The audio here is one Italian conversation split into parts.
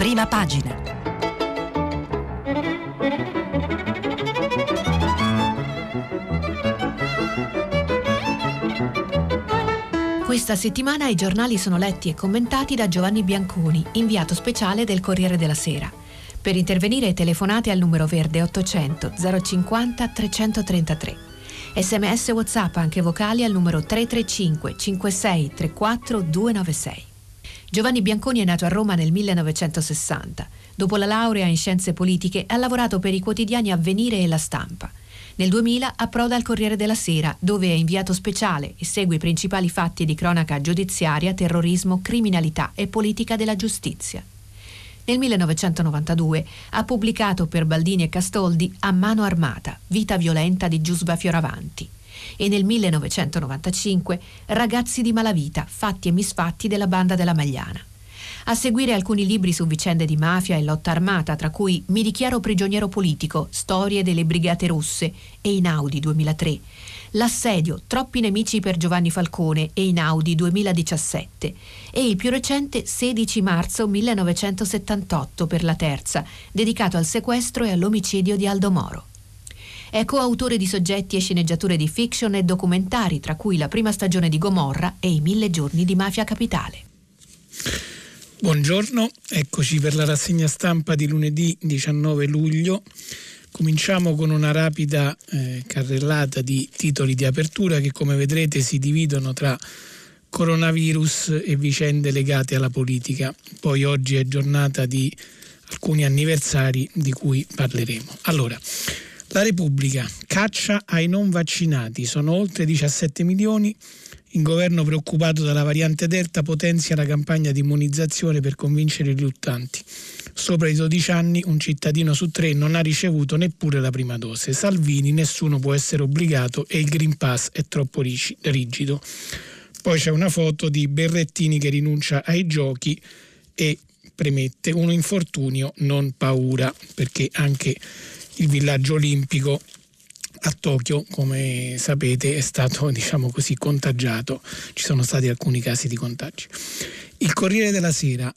Prima pagina. Questa settimana i giornali sono letti e commentati da Giovanni Bianconi, inviato speciale del Corriere della Sera. Per intervenire telefonate al numero verde 800 050 333. Sms WhatsApp anche vocali al numero 335 56 34 296. Giovanni Bianconi è nato a Roma nel 1960. Dopo la laurea in scienze politiche ha lavorato per i quotidiani Avvenire e La Stampa. Nel 2000 approda al Corriere della Sera, dove è inviato speciale e segue i principali fatti di cronaca giudiziaria, terrorismo, criminalità e politica della giustizia. Nel 1992 ha pubblicato per Baldini e Castoldi A mano armata, vita violenta di Giusba Fioravanti e nel 1995 Ragazzi di malavita, fatti e misfatti della banda della Magliana. A seguire alcuni libri su vicende di mafia e lotta armata, tra cui Mi dichiaro prigioniero politico, Storie delle Brigate Rosse e Inaudi 2003, L'assedio, Troppi nemici per Giovanni Falcone e Inaudi 2017 e il più recente 16 marzo 1978 per la terza, dedicato al sequestro e all'omicidio di Aldo Moro. È coautore di soggetti e sceneggiature di fiction e documentari, tra cui la prima stagione di Gomorra e i mille giorni di Mafia Capitale. Buongiorno, eccoci per la rassegna stampa di lunedì 19 luglio. Cominciamo con una rapida eh, carrellata di titoli di apertura che come vedrete si dividono tra coronavirus e vicende legate alla politica. Poi oggi è giornata di alcuni anniversari di cui parleremo. Allora, la Repubblica caccia ai non vaccinati, sono oltre 17 milioni. Il governo preoccupato dalla variante Delta potenzia la campagna di immunizzazione per convincere i riluttanti. Sopra i 12 anni un cittadino su tre non ha ricevuto neppure la prima dose. Salvini nessuno può essere obbligato e il Green Pass è troppo rigido. Poi c'è una foto di Berrettini che rinuncia ai giochi e premette un infortunio non paura perché anche il villaggio olimpico a Tokyo, come sapete, è stato diciamo così, contagiato, ci sono stati alcuni casi di contagi. Il Corriere della Sera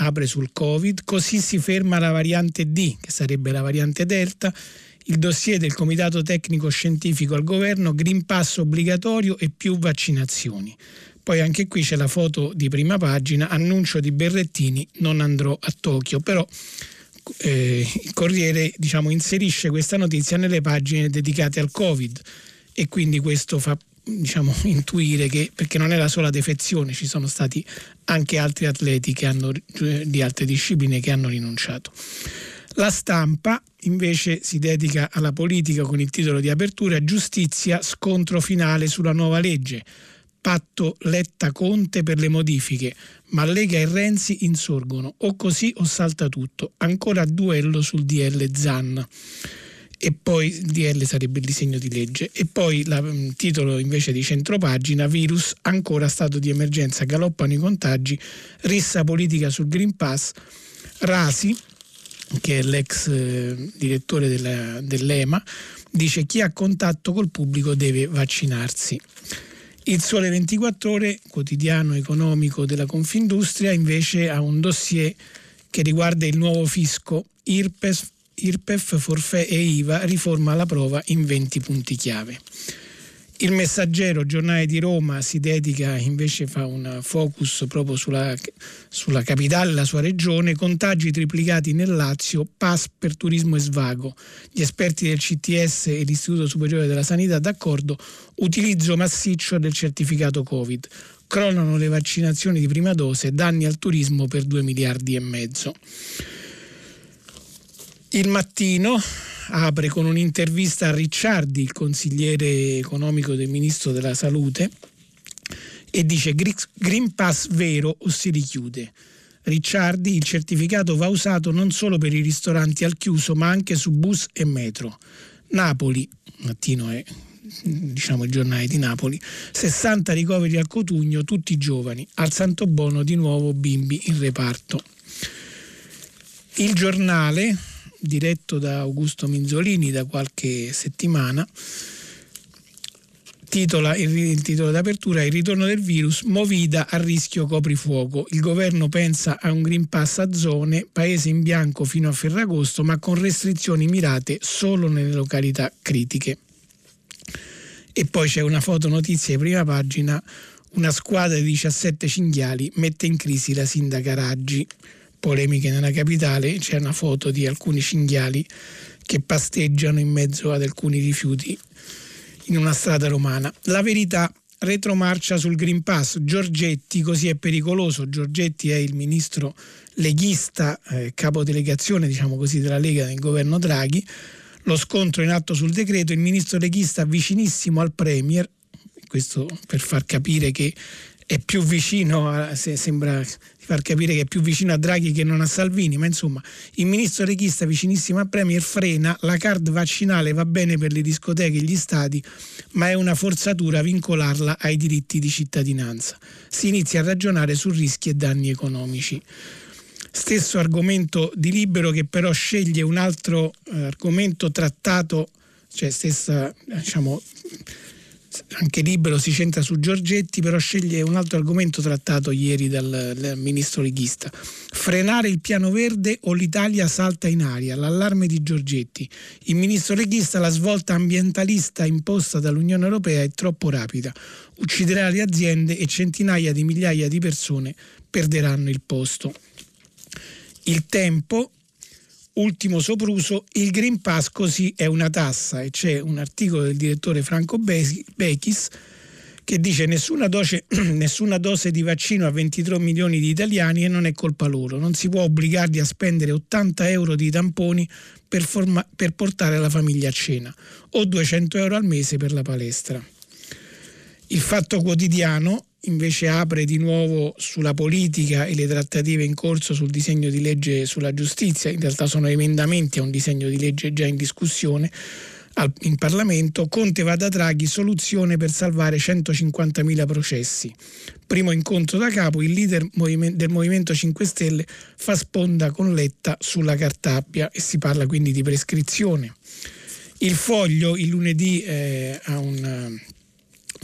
apre sul Covid, così si ferma la variante D, che sarebbe la variante Delta, il dossier del Comitato Tecnico Scientifico al governo, Green Pass obbligatorio e più vaccinazioni. Poi anche qui c'è la foto di prima pagina, annuncio di Berrettini, non andrò a Tokyo, però eh, il Corriere diciamo, inserisce questa notizia nelle pagine dedicate al Covid e quindi questo fa diciamo, intuire che perché non è la sola defezione, ci sono stati anche altri atleti hanno, di altre discipline che hanno rinunciato. La stampa invece si dedica alla politica con il titolo di apertura Giustizia, scontro finale sulla nuova legge patto Letta-Conte per le modifiche, ma Lega e Renzi insorgono, o così o salta tutto, ancora duello sul DL Zan. E poi il DL sarebbe il disegno di legge. E poi il mm, titolo invece di centropagina, virus, ancora stato di emergenza, galoppano i contagi, rissa politica sul Green Pass, Rasi, che è l'ex eh, direttore della, dell'EMA, dice chi ha contatto col pubblico deve vaccinarsi. Il Sole 24 Ore, quotidiano economico della Confindustria, invece ha un dossier che riguarda il nuovo fisco IRPEF, IRPEF forfè e IVA, riforma la prova in 20 punti chiave. Il Messaggero, giornale di Roma, si dedica invece, fa un focus proprio sulla, sulla capitale, la sua regione, contagi triplicati nel Lazio, pass per turismo e svago. Gli esperti del CTS e l'Istituto Superiore della Sanità d'accordo, utilizzo massiccio del certificato Covid. Crollano le vaccinazioni di prima dose, danni al turismo per 2 miliardi e mezzo. Il mattino apre con un'intervista a Ricciardi, il consigliere economico del ministro della Salute, e dice Green Pass vero o si richiude. Ricciardi, il certificato va usato non solo per i ristoranti al chiuso, ma anche su bus e metro. Napoli, mattino è diciamo il giornale di Napoli, 60 ricoveri al Cotugno, tutti giovani, al Santo Bono di nuovo bimbi in reparto. Il giornale diretto da Augusto Minzolini da qualche settimana, titola il, il, titolo d'apertura Il ritorno del virus, Movida a rischio coprifuoco. Il governo pensa a un Green Pass a zone, paese in bianco fino a Ferragosto, ma con restrizioni mirate solo nelle località critiche. E poi c'è una foto notizia di prima pagina, una squadra di 17 cinghiali mette in crisi la sindaca Raggi. Polemiche nella capitale, c'è una foto di alcuni cinghiali che pasteggiano in mezzo ad alcuni rifiuti in una strada romana. La verità retromarcia sul Green Pass. Giorgetti così è pericoloso. Giorgetti è il ministro leghista, eh, capodelegazione diciamo così, della Lega nel governo Draghi. Lo scontro in atto sul decreto, il ministro leghista vicinissimo al Premier, questo per far capire che è più vicino, a, sembra far capire che è più vicino a Draghi che non a Salvini, ma insomma il ministro leghista vicinissimo al Premier frena, la card vaccinale va bene per le discoteche e gli stati, ma è una forzatura vincolarla ai diritti di cittadinanza. Si inizia a ragionare su rischi e danni economici. Stesso argomento di Libero che però sceglie un altro eh, argomento trattato, cioè stessa diciamo, anche libero si centra su Giorgetti, però sceglie un altro argomento trattato ieri dal, dal, ministro leghista. Frenare il piano verde o l'Italia salta in aria, l'allarme di Giorgetti. Il ministro leghista, la svolta ambientalista imposta dall'Unione Europea è troppo rapida. Ucciderà le aziende e centinaia di migliaia di persone perderanno il posto. Il tempo ultimo sopruso, il Green Pass così è una tassa e c'è un articolo del direttore Franco Bechis che dice nessuna dose, nessuna dose di vaccino a 23 milioni di italiani e non è colpa loro, non si può obbligarli a spendere 80 euro di tamponi per, forma, per portare la famiglia a cena o 200 euro al mese per la palestra. Il fatto quotidiano invece apre di nuovo sulla politica e le trattative in corso sul disegno di legge sulla giustizia, in realtà sono emendamenti a un disegno di legge già in discussione in Parlamento, Conte va da Draghi, soluzione per salvare 150.000 processi. Primo incontro da capo, il leader del Movimento 5 Stelle fa sponda con Letta sulla Cartappia e si parla quindi di prescrizione. Il foglio il lunedì eh, ha un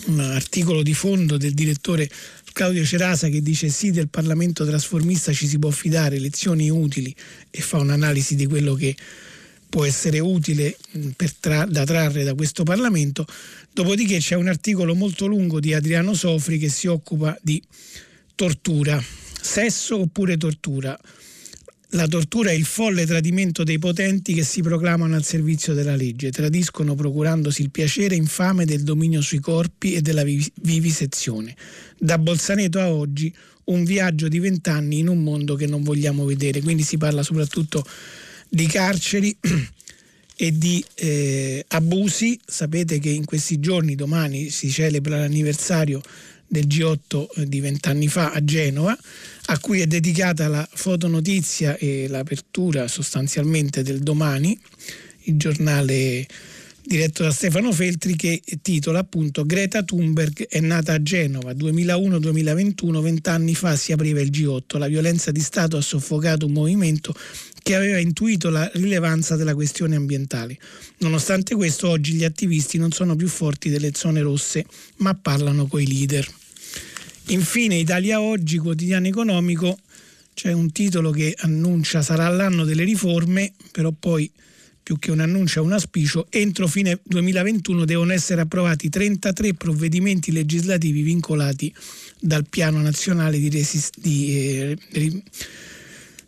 un articolo di fondo del direttore Claudio Cerasa che dice sì del Parlamento trasformista ci si può fidare, lezioni utili e fa un'analisi di quello che può essere utile tra, da trarre da questo Parlamento. Dopodiché c'è un articolo molto lungo di Adriano Sofri che si occupa di tortura, sesso oppure tortura. La tortura è il folle tradimento dei potenti che si proclamano al servizio della legge, tradiscono procurandosi il piacere infame del dominio sui corpi e della vivisezione. Da Bolzaneto a oggi un viaggio di vent'anni in un mondo che non vogliamo vedere, quindi si parla soprattutto di carceri e di eh, abusi. Sapete che in questi giorni, domani, si celebra l'anniversario del G8 eh, di vent'anni fa a Genova, a cui è dedicata la fotonotizia e l'apertura sostanzialmente del domani, il giornale diretto da Stefano Feltri che titola appunto Greta Thunberg è nata a Genova 2001-2021, vent'anni fa si apriva il G8, la violenza di Stato ha soffocato un movimento che aveva intuito la rilevanza della questione ambientale. Nonostante questo oggi gli attivisti non sono più forti delle zone rosse ma parlano coi leader. Infine Italia Oggi, quotidiano economico, c'è un titolo che annuncia sarà l'anno delle riforme, però poi più che un annuncio è un auspicio, entro fine 2021 devono essere approvati 33 provvedimenti legislativi vincolati dal piano nazionale di, resist- di, eh,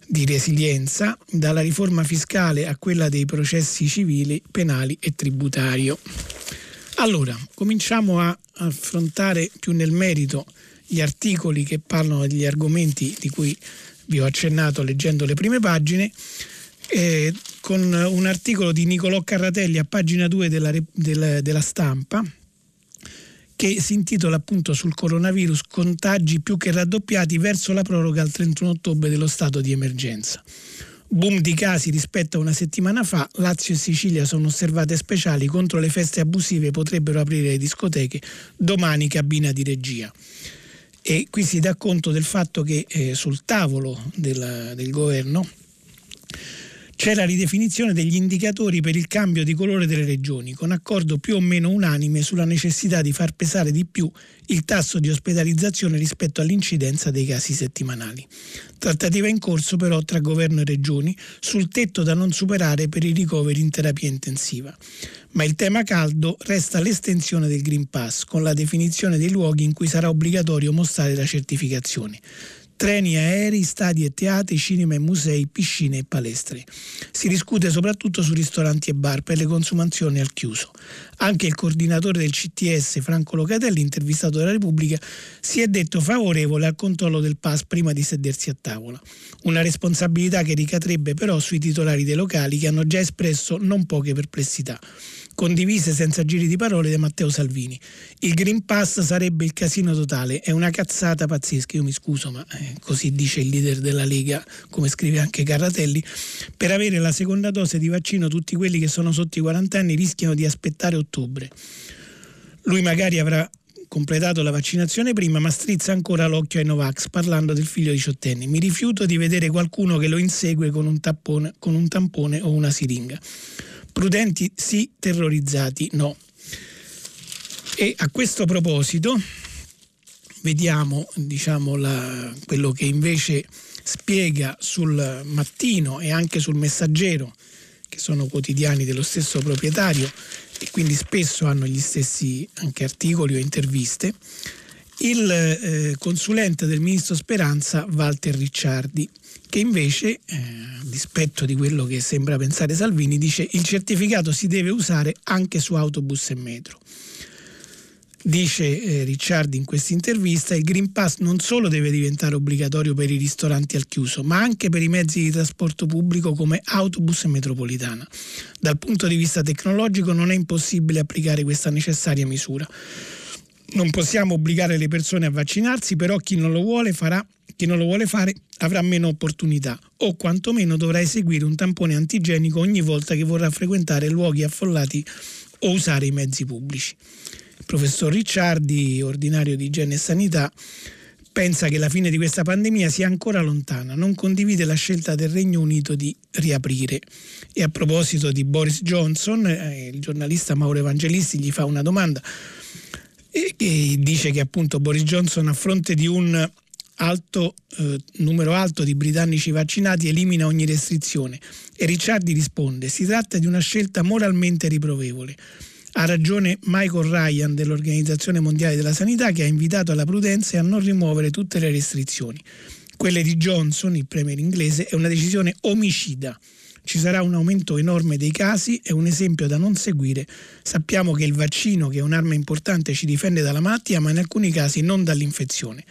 di resilienza, dalla riforma fiscale a quella dei processi civili, penali e tributario. Allora, cominciamo a affrontare più nel merito gli articoli che parlano degli argomenti di cui vi ho accennato leggendo le prime pagine, eh, con un articolo di Nicolò Carratelli a pagina 2 della, della, della stampa che si intitola appunto sul coronavirus contagi più che raddoppiati verso la proroga al 31 ottobre dello stato di emergenza. Boom di casi rispetto a una settimana fa, Lazio e Sicilia sono osservate speciali contro le feste abusive potrebbero aprire le discoteche, domani cabina di regia e qui si dà conto del fatto che eh, sul tavolo del, del governo c'è la ridefinizione degli indicatori per il cambio di colore delle regioni, con accordo più o meno unanime sulla necessità di far pesare di più il tasso di ospedalizzazione rispetto all'incidenza dei casi settimanali. Trattativa in corso però tra governo e regioni sul tetto da non superare per i ricoveri in terapia intensiva. Ma il tema caldo resta l'estensione del Green Pass, con la definizione dei luoghi in cui sarà obbligatorio mostrare la certificazione treni aerei, stadi e teatri, cinema e musei, piscine e palestre. Si discute soprattutto su ristoranti e bar per le consumazioni al chiuso. Anche il coordinatore del CTS, Franco Locatelli, intervistato dalla Repubblica, si è detto favorevole al controllo del pass prima di sedersi a tavola. Una responsabilità che ricadrebbe però sui titolari dei locali che hanno già espresso non poche perplessità condivise senza giri di parole da Matteo Salvini. Il Green Pass sarebbe il casino totale, è una cazzata pazzesca, io mi scuso, ma eh, così dice il leader della Lega, come scrive anche Carratelli. Per avere la seconda dose di vaccino tutti quelli che sono sotto i 40 anni rischiano di aspettare ottobre. Lui magari avrà completato la vaccinazione prima, ma strizza ancora l'occhio ai Novax parlando del figlio diciottenni. Mi rifiuto di vedere qualcuno che lo insegue con un, tappone, con un tampone o una siringa. Prudenti sì, terrorizzati no. E a questo proposito vediamo diciamo, la, quello che invece spiega sul mattino e anche sul messaggero, che sono quotidiani dello stesso proprietario e quindi spesso hanno gli stessi anche articoli o interviste, il eh, consulente del ministro Speranza Walter Ricciardi che invece, eh, a dispetto di quello che sembra pensare Salvini, dice il certificato si deve usare anche su autobus e metro. Dice eh, Ricciardi in questa intervista, il Green Pass non solo deve diventare obbligatorio per i ristoranti al chiuso, ma anche per i mezzi di trasporto pubblico come autobus e metropolitana. Dal punto di vista tecnologico non è impossibile applicare questa necessaria misura. Non possiamo obbligare le persone a vaccinarsi, però chi non lo vuole farà chi non lo vuole fare avrà meno opportunità o quantomeno dovrà eseguire un tampone antigenico ogni volta che vorrà frequentare luoghi affollati o usare i mezzi pubblici. Il professor Ricciardi, ordinario di igiene e sanità, pensa che la fine di questa pandemia sia ancora lontana, non condivide la scelta del Regno Unito di riaprire. E a proposito di Boris Johnson, eh, il giornalista Mauro Evangelisti gli fa una domanda e, e dice che appunto Boris Johnson a fronte di un alto, eh, numero alto di britannici vaccinati elimina ogni restrizione e Ricciardi risponde si tratta di una scelta moralmente riprovevole. Ha ragione Michael Ryan dell'Organizzazione Mondiale della Sanità che ha invitato alla prudenza e a non rimuovere tutte le restrizioni. Quelle di Johnson, il premier inglese, è una decisione omicida. Ci sarà un aumento enorme dei casi, è un esempio da non seguire. Sappiamo che il vaccino, che è un'arma importante, ci difende dalla malattia, ma in alcuni casi non dall'infezione.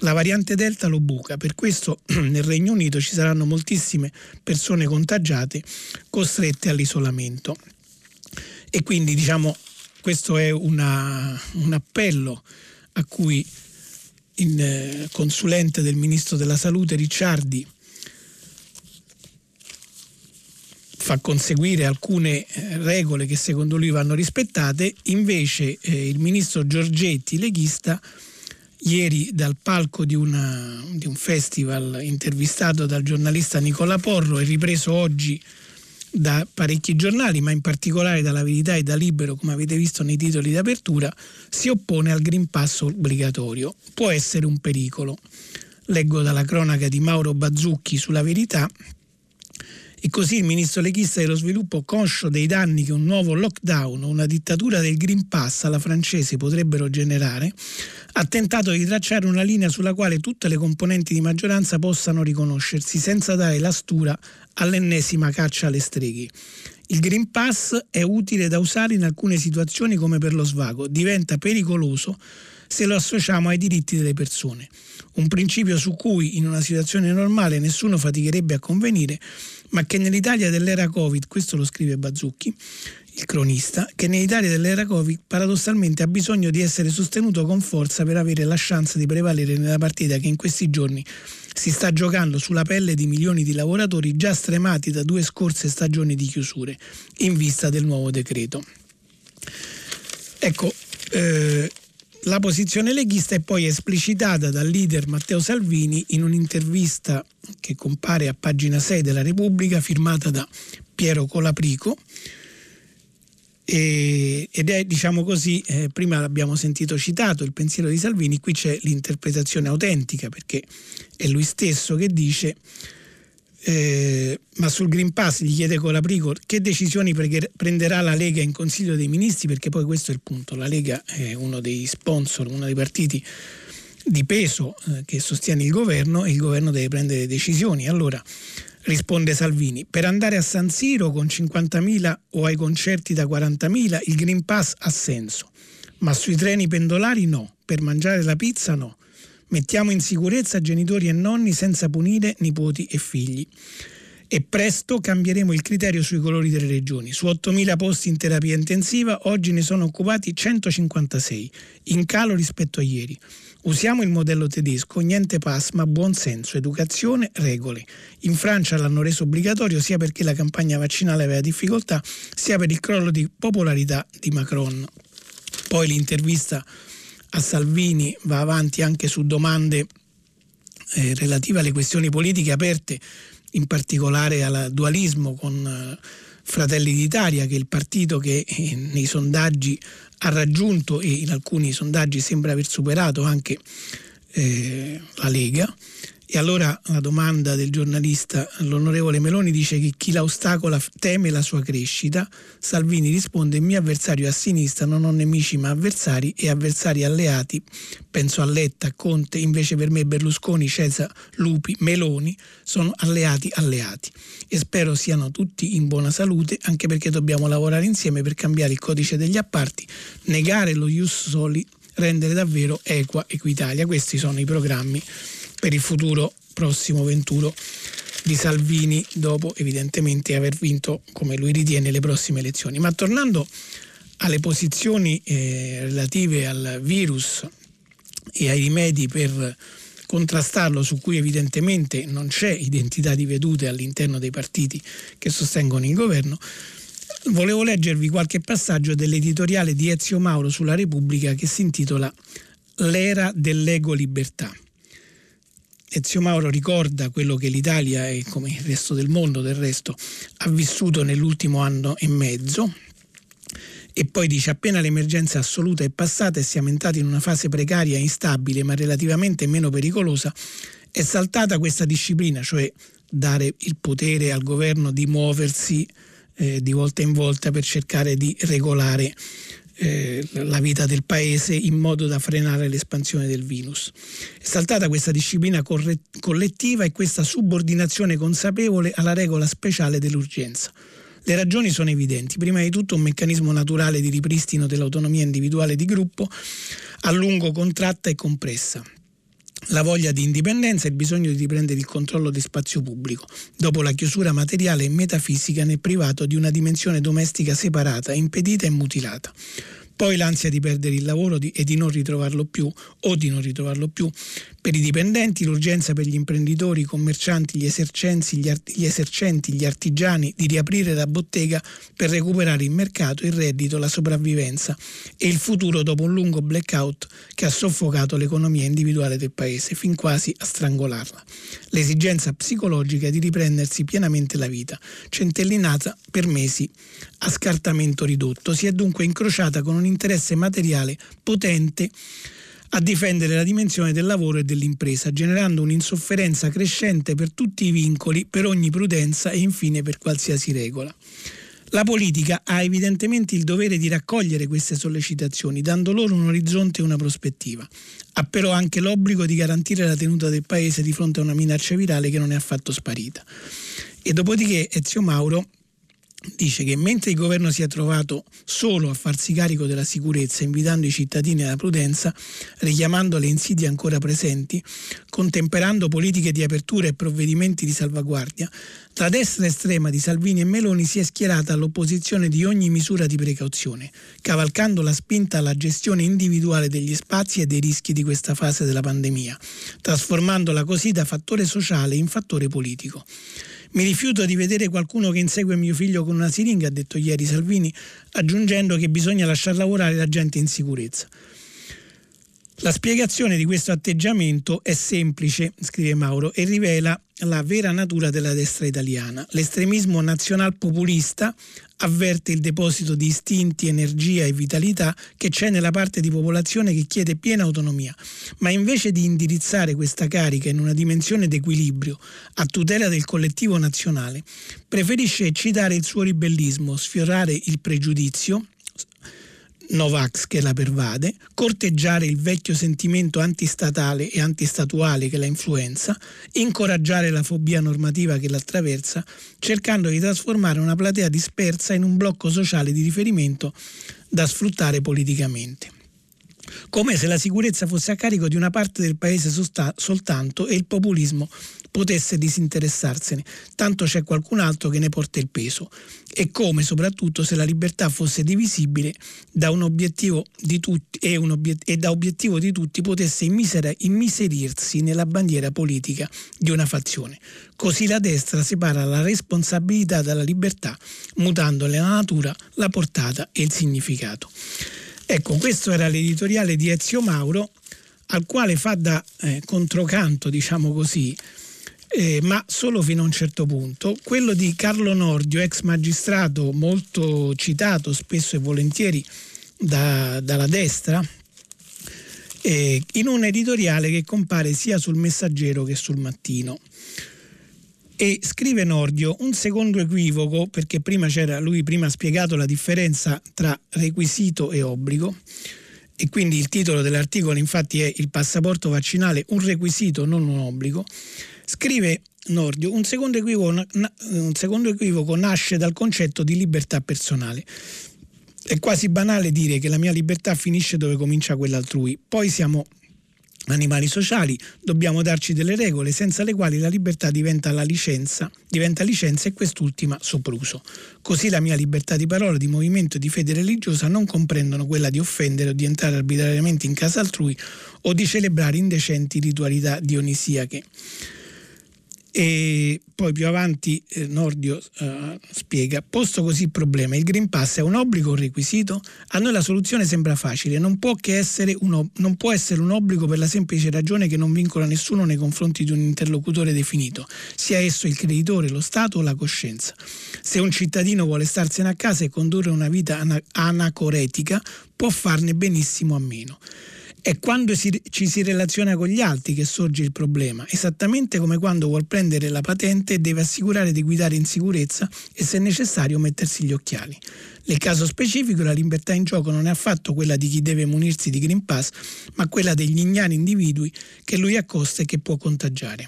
La variante Delta lo buca, per questo nel Regno Unito ci saranno moltissime persone contagiate costrette all'isolamento. E quindi diciamo questo è una, un appello a cui il eh, consulente del Ministro della Salute Ricciardi fa conseguire alcune eh, regole che secondo lui vanno rispettate, invece eh, il ministro Giorgetti, leghista, ieri dal palco di, una, di, un festival intervistato dal giornalista Nicola Porro e ripreso oggi da parecchi giornali, ma in particolare dalla Verità e da Libero, come avete visto nei titoli d'apertura, si oppone al Green Pass obbligatorio. Può essere un pericolo. Leggo dalla cronaca di Mauro Bazzucchi sulla Verità e così il ministro leghista dello sviluppo, conscio dei danni che un nuovo lockdown o una dittatura del Green Pass alla francese potrebbero generare, ha tentato di tracciare una linea sulla quale tutte le componenti di maggioranza possano riconoscersi senza dare la stura all'ennesima caccia alle streghe. Il Green Pass è utile da usare in alcune situazioni come per lo svago, diventa pericoloso se lo associamo ai diritti delle persone. Un principio su cui in una situazione normale nessuno faticherebbe a convenire, ma che nell'Italia dell'era Covid, questo lo scrive Bazzucchi, il cronista, che nell'Italia dell'era Covid paradossalmente ha bisogno di essere sostenuto con forza per avere la chance di prevalere nella partita che in questi giorni si sta giocando sulla pelle di milioni di lavoratori già stremati da due scorse stagioni di chiusure in vista del nuovo decreto. Ecco, eh, La posizione leghista è poi esplicitata dal leader Matteo Salvini in un'intervista che compare a pagina 6 della Repubblica firmata da Piero Colaprico. E, ed è diciamo così, eh, prima l'abbiamo sentito citato il pensiero di Salvini, qui c'è l'interpretazione autentica perché è lui stesso che dice eh, ma sul Green Pass gli chiede Colaprico che decisioni prenderà la Lega in Consiglio dei Ministri perché poi questo è il punto, la Lega è uno dei sponsor, uno dei partiti di peso eh, che sostiene il governo e il governo deve prendere decisioni. Allora risponde Salvini, per andare a San Siro con 50.000 o ai concerti da 40.000 il Green Pass ha senso, ma sui treni pendolari no, per mangiare la pizza no. Mettiamo in sicurezza genitori e nonni senza punire nipoti e figli. E presto cambieremo il criterio sui colori delle regioni. Su 8.000 posti in terapia intensiva oggi ne sono occupati 156, in calo rispetto a ieri. Usiamo il modello tedesco, niente pass ma buon senso, educazione, regole. In Francia l'hanno reso obbligatorio sia perché la campagna vaccinale aveva difficoltà, sia per il crollo di popolarità di Macron. Poi l'intervista a Salvini va avanti anche su domande eh, relative alle questioni politiche aperte, in particolare al dualismo con eh, Fratelli d'Italia, che è il partito che eh, nei sondaggi ha raggiunto e in alcuni sondaggi sembra aver superato anche eh, la Lega e allora la domanda del giornalista, l'onorevole Meloni dice che chi la ostacola teme la sua crescita. Salvini risponde: mio avversario a sinistra, non ho nemici ma avversari e avversari alleati. Penso a Letta, Conte, invece per me Berlusconi, Cesar, Lupi, Meloni sono alleati alleati. E spero siano tutti in buona salute, anche perché dobbiamo lavorare insieme per cambiare il codice degli apparti, negare lo ius soli, rendere davvero equa Equitalia. Questi sono i programmi per il futuro prossimo venturo di Salvini dopo evidentemente aver vinto come lui ritiene le prossime elezioni. Ma tornando alle posizioni eh, relative al virus e ai rimedi per contrastarlo, su cui evidentemente non c'è identità di vedute all'interno dei partiti che sostengono il governo, volevo leggervi qualche passaggio dell'editoriale di Ezio Mauro sulla Repubblica che si intitola L'era dell'ego libertà. Ezio Mauro ricorda quello che l'Italia e come il resto del mondo del resto ha vissuto nell'ultimo anno e mezzo. E poi dice appena l'emergenza assoluta è passata e siamo entrati in una fase precaria e instabile ma relativamente meno pericolosa, è saltata questa disciplina, cioè dare il potere al governo di muoversi eh, di volta in volta per cercare di regolare eh, la vita del paese in modo da frenare l'espansione del virus. È saltata questa disciplina corre- collettiva e questa subordinazione consapevole alla regola speciale dell'urgenza. Le ragioni sono evidenti. Prima di tutto un meccanismo naturale di ripristino dell'autonomia individuale di gruppo a lungo contratta e compressa la voglia di indipendenza e il bisogno di riprendere il controllo del spazio pubblico, dopo la chiusura materiale e metafisica nel privato di una dimensione domestica separata, impedita e mutilata. Poi l'ansia di perdere il lavoro e di non ritrovarlo più o di non ritrovarlo più per i dipendenti, l'urgenza per gli imprenditori, i commercianti, gli gli, art- gli esercenti, gli artigiani di riaprire la bottega per recuperare il mercato, il reddito, la sopravvivenza e il futuro dopo un lungo blackout che ha soffocato l'economia individuale del paese fin quasi a strangolarla. L'esigenza psicologica di riprendersi pienamente la vita, centellinata per mesi a scartamento ridotto, si è dunque incrociata con un interesse materiale potente a difendere la dimensione del lavoro e dell'impresa, generando un'insofferenza crescente per tutti i vincoli, per ogni prudenza e infine per qualsiasi regola. La politica ha evidentemente il dovere di raccogliere queste sollecitazioni, dando loro un orizzonte e una prospettiva. Ha però anche l'obbligo di garantire la tenuta del Paese di fronte a una minaccia virale che non è affatto sparita. E dopodiché Ezio Mauro dice che mentre il governo si è trovato solo a farsi carico della sicurezza, invitando i cittadini alla prudenza, richiamando le insidie ancora presenti, contemperando politiche di apertura e provvedimenti di salvaguardia, la destra estrema di Salvini e Meloni si è schierata all'opposizione di ogni misura di precauzione, cavalcando la spinta alla gestione individuale degli spazi e dei rischi di questa fase della pandemia, trasformandola così da fattore sociale in fattore politico. Mi rifiuto di vedere qualcuno che insegue mio figlio con una siringa, ha detto ieri Salvini, aggiungendo che bisogna lasciar lavorare la gente in sicurezza. La spiegazione di questo atteggiamento è semplice, scrive Mauro, e rivela la vera natura della destra italiana. L'estremismo nazional-populista avverte il deposito di istinti, energia e vitalità che c'è nella parte di popolazione che chiede piena autonomia, ma invece di indirizzare questa carica in una dimensione d'equilibrio a tutela del collettivo nazionale, preferisce eccitare il suo ribellismo, sfiorare il pregiudizio, Novax che la pervade, corteggiare il vecchio sentimento antistatale e antistatuale che la influenza, incoraggiare la fobia normativa che la attraversa, cercando di trasformare una platea dispersa in un blocco sociale di riferimento da sfruttare politicamente come se la sicurezza fosse a carico di una parte del paese soltanto e il populismo potesse disinteressarsene, tanto c'è qualcun altro che ne porta il peso, e come soprattutto se la libertà fosse divisibile da un obiettivo di tutti e, obiet- e da obiettivo di tutti potesse immisera- immiserirsi nella bandiera politica di una fazione. Così la destra separa la responsabilità dalla libertà, mutandone la natura, la portata e il significato. Ecco, questo era l'editoriale di Ezio Mauro, al quale fa da eh, controcanto, diciamo così, eh, ma solo fino a un certo punto. Quello di Carlo Nordio, ex magistrato molto citato spesso e volentieri da, dalla destra, eh, in un editoriale che compare sia sul Messaggero che sul Mattino. E scrive Nordio un secondo equivoco, perché prima c'era, lui prima ha spiegato la differenza tra requisito e obbligo e quindi il titolo dell'articolo infatti è il passaporto vaccinale un requisito non un obbligo Scrive Nordio, un secondo, equivoco, un secondo equivoco nasce dal concetto di libertà personale. È quasi banale dire che la mia libertà finisce dove comincia quella altrui. Poi siamo animali sociali, dobbiamo darci delle regole senza le quali la libertà diventa la licenza, diventa licenza e quest'ultima sopruso. Così la mia libertà di parola, di movimento e di fede religiosa non comprendono quella di offendere o di entrare arbitrariamente in casa altrui o di celebrare indecenti ritualità dionisiache. E poi più avanti eh, Nordio eh, spiega, posto così il problema, il Green Pass è un obbligo o un requisito? A noi la soluzione sembra facile, non può, un, non può essere un obbligo per la semplice ragione che non vincola nessuno nei confronti di un interlocutore definito, sia esso il creditore, lo Stato o la coscienza. Se un cittadino vuole starsene a casa e condurre una vita anacoretica, può farne benissimo a meno. È quando si, ci si relaziona con gli altri che sorge il problema, esattamente come quando vuol prendere la patente e deve assicurare di guidare in sicurezza e se necessario mettersi gli occhiali. Nel caso specifico la libertà in gioco non è affatto quella di chi deve munirsi di Green Pass, ma quella degli ignari individui che lui accosta e che può contagiare.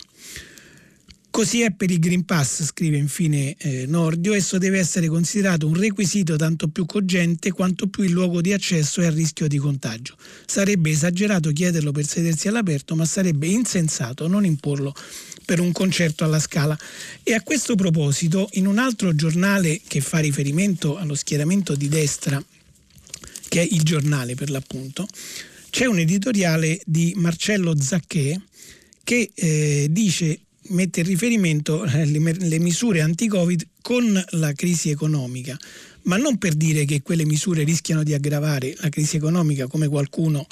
Così è per il Green Pass, scrive infine eh, Nordio, esso deve essere considerato un requisito tanto più cogente quanto più il luogo di accesso è a rischio di contagio. Sarebbe esagerato chiederlo per sedersi all'aperto, ma sarebbe insensato non imporlo per un concerto alla scala. E a questo proposito, in un altro giornale che fa riferimento allo schieramento di destra, che è il giornale per l'appunto, c'è un editoriale di Marcello Zacché che eh, dice mette in riferimento eh, le misure anti-Covid con la crisi economica, ma non per dire che quelle misure rischiano di aggravare la crisi economica come qualcuno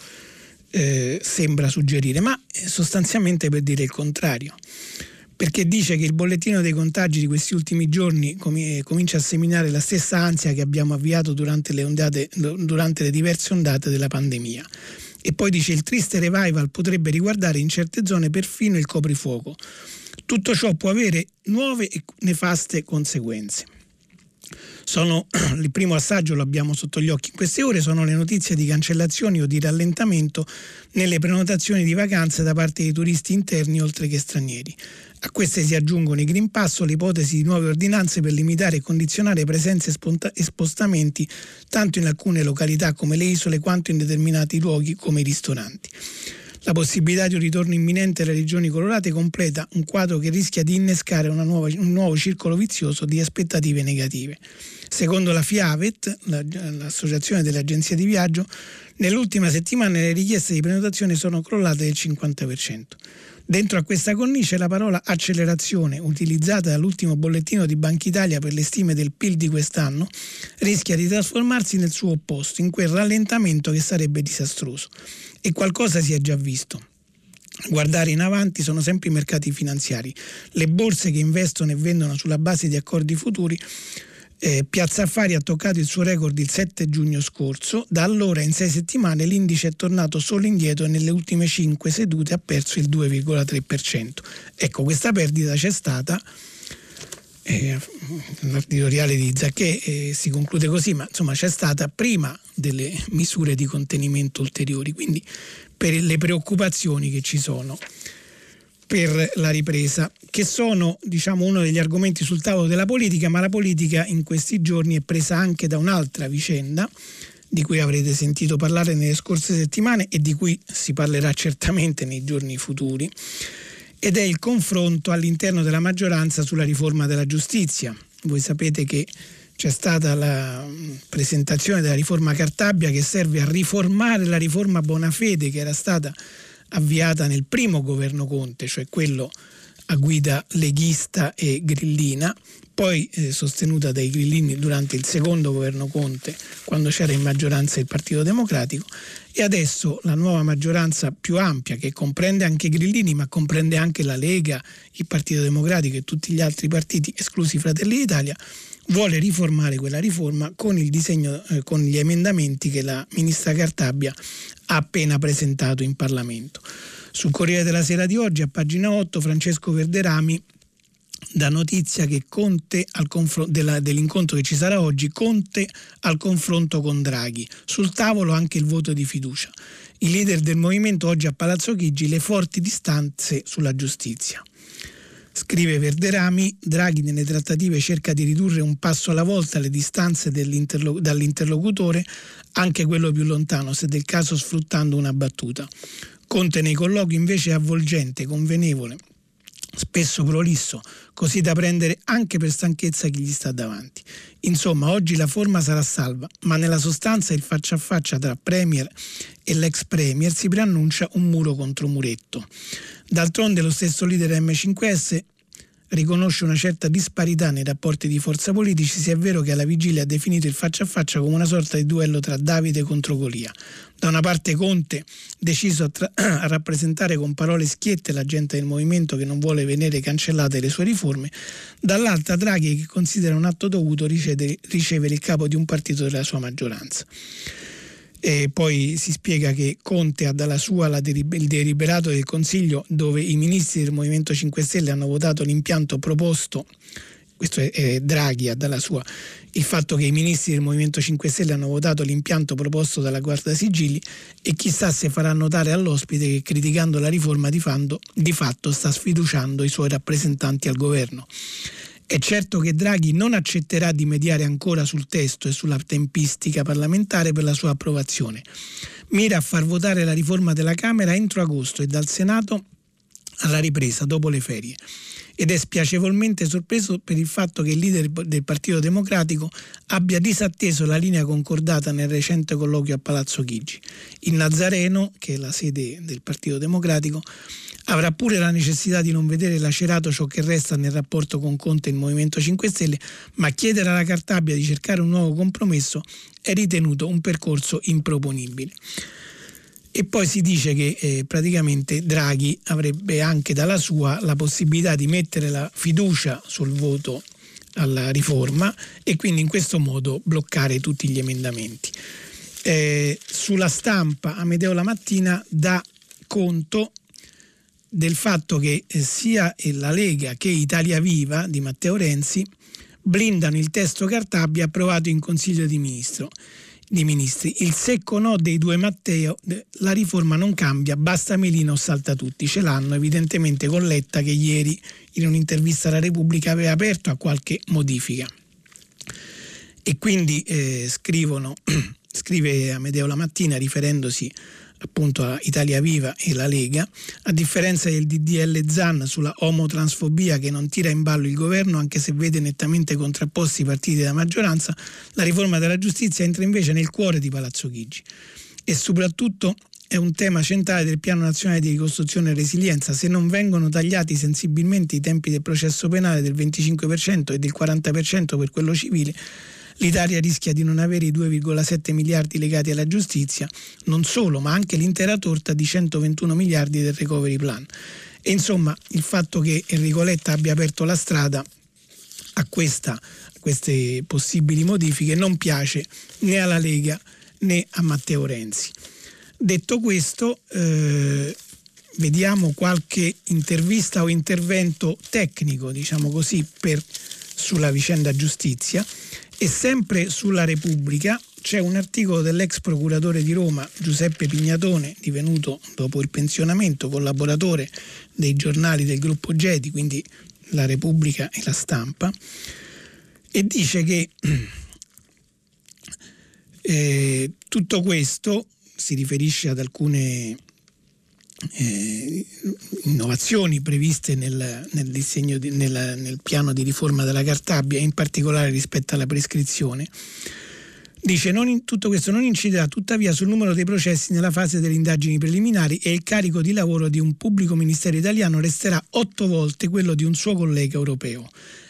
eh, sembra suggerire, ma sostanzialmente per dire il contrario. Perché dice che il bollettino dei contagi di questi ultimi giorni comincia a seminare la stessa ansia che abbiamo avviato durante le, ondate, durante le diverse ondate della pandemia. E poi dice il triste revival potrebbe riguardare in certe zone perfino il coprifuoco tutto ciò può avere nuove e nefaste conseguenze. Sono, il primo assaggio lo abbiamo sotto gli occhi in queste ore, sono le notizie di cancellazioni o di rallentamento nelle prenotazioni di vacanze da parte di turisti interni oltre che stranieri. A queste si aggiungono i Green Pass o l'ipotesi di nuove ordinanze per limitare e condizionare presenze e spostamenti tanto in alcune località come le isole quanto in determinati luoghi come i ristoranti. La possibilità di un ritorno imminente alle regioni colorate completa un quadro che rischia di innescare nuova, un nuovo circolo vizioso di aspettative negative. Secondo la FIAVET, l'associazione delle agenzie di viaggio, nell'ultima settimana le richieste di prenotazione sono crollate del 50%. Dentro a questa cornice la parola accelerazione, utilizzata dall'ultimo bollettino di Banca Italia per le stime del PIL di quest'anno, rischia di trasformarsi nel suo opposto, in quel rallentamento che sarebbe disastroso. E qualcosa si è già visto guardare in avanti sono sempre i mercati finanziari. Le borse che investono e vendono sulla base di accordi futuri eh, Piazza Affari ha toccato il suo record il 7 giugno scorso, da allora in sei settimane l'indice è tornato solo indietro e nelle ultime cinque sedute ha perso il 2,3%. Ecco, questa perdita c'è stata, eh, l'artitoriale di Zacchè eh, si conclude così, ma insomma c'è stata prima delle misure di contenimento ulteriori, quindi per le preoccupazioni che ci sono per la ripresa, che sono diciamo, uno degli argomenti sul tavolo della politica, ma la politica in questi giorni è presa anche da un'altra vicenda di cui avrete sentito parlare nelle scorse settimane e di cui si parlerà certamente nei giorni futuri, ed è il confronto all'interno della maggioranza sulla riforma della giustizia. Voi sapete che c'è stata la presentazione della riforma Cartabia che serve a riformare la riforma Bonafede che era stata avviata nel primo governo Conte, cioè quello a guida leghista e grillina, poi eh, sostenuta dai grillini durante il secondo governo Conte, quando c'era in maggioranza il Partito Democratico, e adesso la nuova maggioranza più ampia, che comprende anche i grillini, ma comprende anche la Lega, il Partito Democratico e tutti gli altri partiti, esclusi Fratelli d'Italia, vuole riformare quella riforma con, disegno, eh, con gli emendamenti che la ministra Cartabia ha appena presentato in Parlamento. Sul Corriere della Sera di oggi, a pagina 8, Francesco Verderami dà notizia che Conte confr- della, dell'incontro che ci sarà oggi, Conte al confronto con Draghi. Sul tavolo anche il voto di fiducia. I leader del movimento oggi a Palazzo Chigi le forti distanze sulla giustizia. Scrive Verderami, Draghi nelle trattative cerca di ridurre un passo alla volta le distanze dall'interlocutore, anche quello più lontano, se del caso sfruttando una battuta. Conte nei colloqui invece è avvolgente, convenevole, spesso prolisso, così da prendere anche per stanchezza chi gli sta davanti. Insomma, oggi la forma sarà salva, ma nella sostanza il faccia a faccia tra Premier e l'ex Premier si preannuncia un muro contro muretto. D'altronde lo stesso leader M5S riconosce una certa disparità nei rapporti di forza politici, se è vero che alla vigilia ha definito il faccia a faccia come una sorta di duello tra Davide contro Golia. Da una parte Conte, deciso a, tra- a, rappresentare con parole schiette la gente del movimento che non vuole vedere cancellate le sue riforme, dall'altra Draghi che considera un atto dovuto ricevere il capo di un partito della sua maggioranza. E poi si spiega che Conte ha dalla sua il deliberato del Consiglio dove i ministri del Movimento 5 Stelle hanno votato l'impianto proposto questo è, è Draghi, dalla sua il fatto che i ministri del Movimento 5 Stelle hanno votato l'impianto proposto dalla Guardia Sigilli e chissà se farà notare all'ospite che criticando la riforma di, fando, di fatto sta sfiduciando i suoi rappresentanti al governo. È certo che Draghi non accetterà di mediare ancora sul testo e sulla tempistica parlamentare per la sua approvazione. Mira a far votare la riforma della Camera entro agosto e dal Senato alla ripresa dopo le ferie ed è spiacevolmente sorpreso per il fatto che il leader del Partito Democratico abbia disatteso la linea concordata nel recente colloquio a Palazzo Chigi. Il Nazareno, che è la sede del Partito Democratico, avrà pure la necessità di non vedere lacerato ciò che resta nel rapporto con Conte e il Movimento 5 Stelle, ma chiedere alla Cartabia di cercare un nuovo compromesso è ritenuto un percorso improponibile. E poi si dice che eh, praticamente Draghi avrebbe anche dalla sua la possibilità di mettere la fiducia sul voto alla riforma e quindi in questo modo bloccare tutti gli emendamenti. Eh, sulla stampa Amedeo la mattina dà conto del fatto che eh, sia la Lega che Italia Viva di Matteo Renzi blindano il testo Cartabia approvato in Consiglio di, Ministro, di Ministri. Il secco no dei due Matteo, la riforma non cambia, basta Melino salta tutti. Ce l'hanno evidentemente con Letta che ieri in un'intervista alla Repubblica aveva aperto a qualche modifica. E quindi eh, scrivono, scrive Amedeo la mattina riferendosi appunto a Italia Viva e la Lega, a differenza del DDL Zan sulla omotransfobia che non tira in ballo il governo anche se vede nettamente contrapposti i partiti della maggioranza, la riforma della giustizia entra invece nel cuore di Palazzo Chigi e soprattutto è un tema centrale del Piano Nazionale di Ricostruzione e Resilienza. Se non vengono tagliati sensibilmente i tempi del processo penale del 25% e del 40% per quello civile, l'Italia rischia di non avere i 2,7 miliardi legati alla giustizia, non solo, ma anche l'intera torta di 121 miliardi del recovery plan. E insomma, il fatto che Enrico Letta abbia aperto la strada a questa, queste possibili modifiche non piace né alla Lega né a Matteo Renzi. Detto questo, eh, vediamo qualche intervista o intervento tecnico, diciamo così, per, sulla vicenda giustizia e sempre sulla Repubblica c'è un articolo dell'ex procuratore di Roma Giuseppe Pignatone, divenuto dopo il pensionamento collaboratore dei giornali del gruppo Gedi, quindi la Repubblica e la Stampa, e dice che eh, tutto questo si riferisce ad alcune eh, innovazioni previste nel, nel, di, nel, nel, piano di riforma della Cartabia, in particolare rispetto alla prescrizione. Dice in, tutto questo non inciderà tuttavia sul numero dei processi nella fase delle indagini preliminari e il carico di lavoro di un pubblico ministero italiano resterà otto volte quello di un suo collega europeo.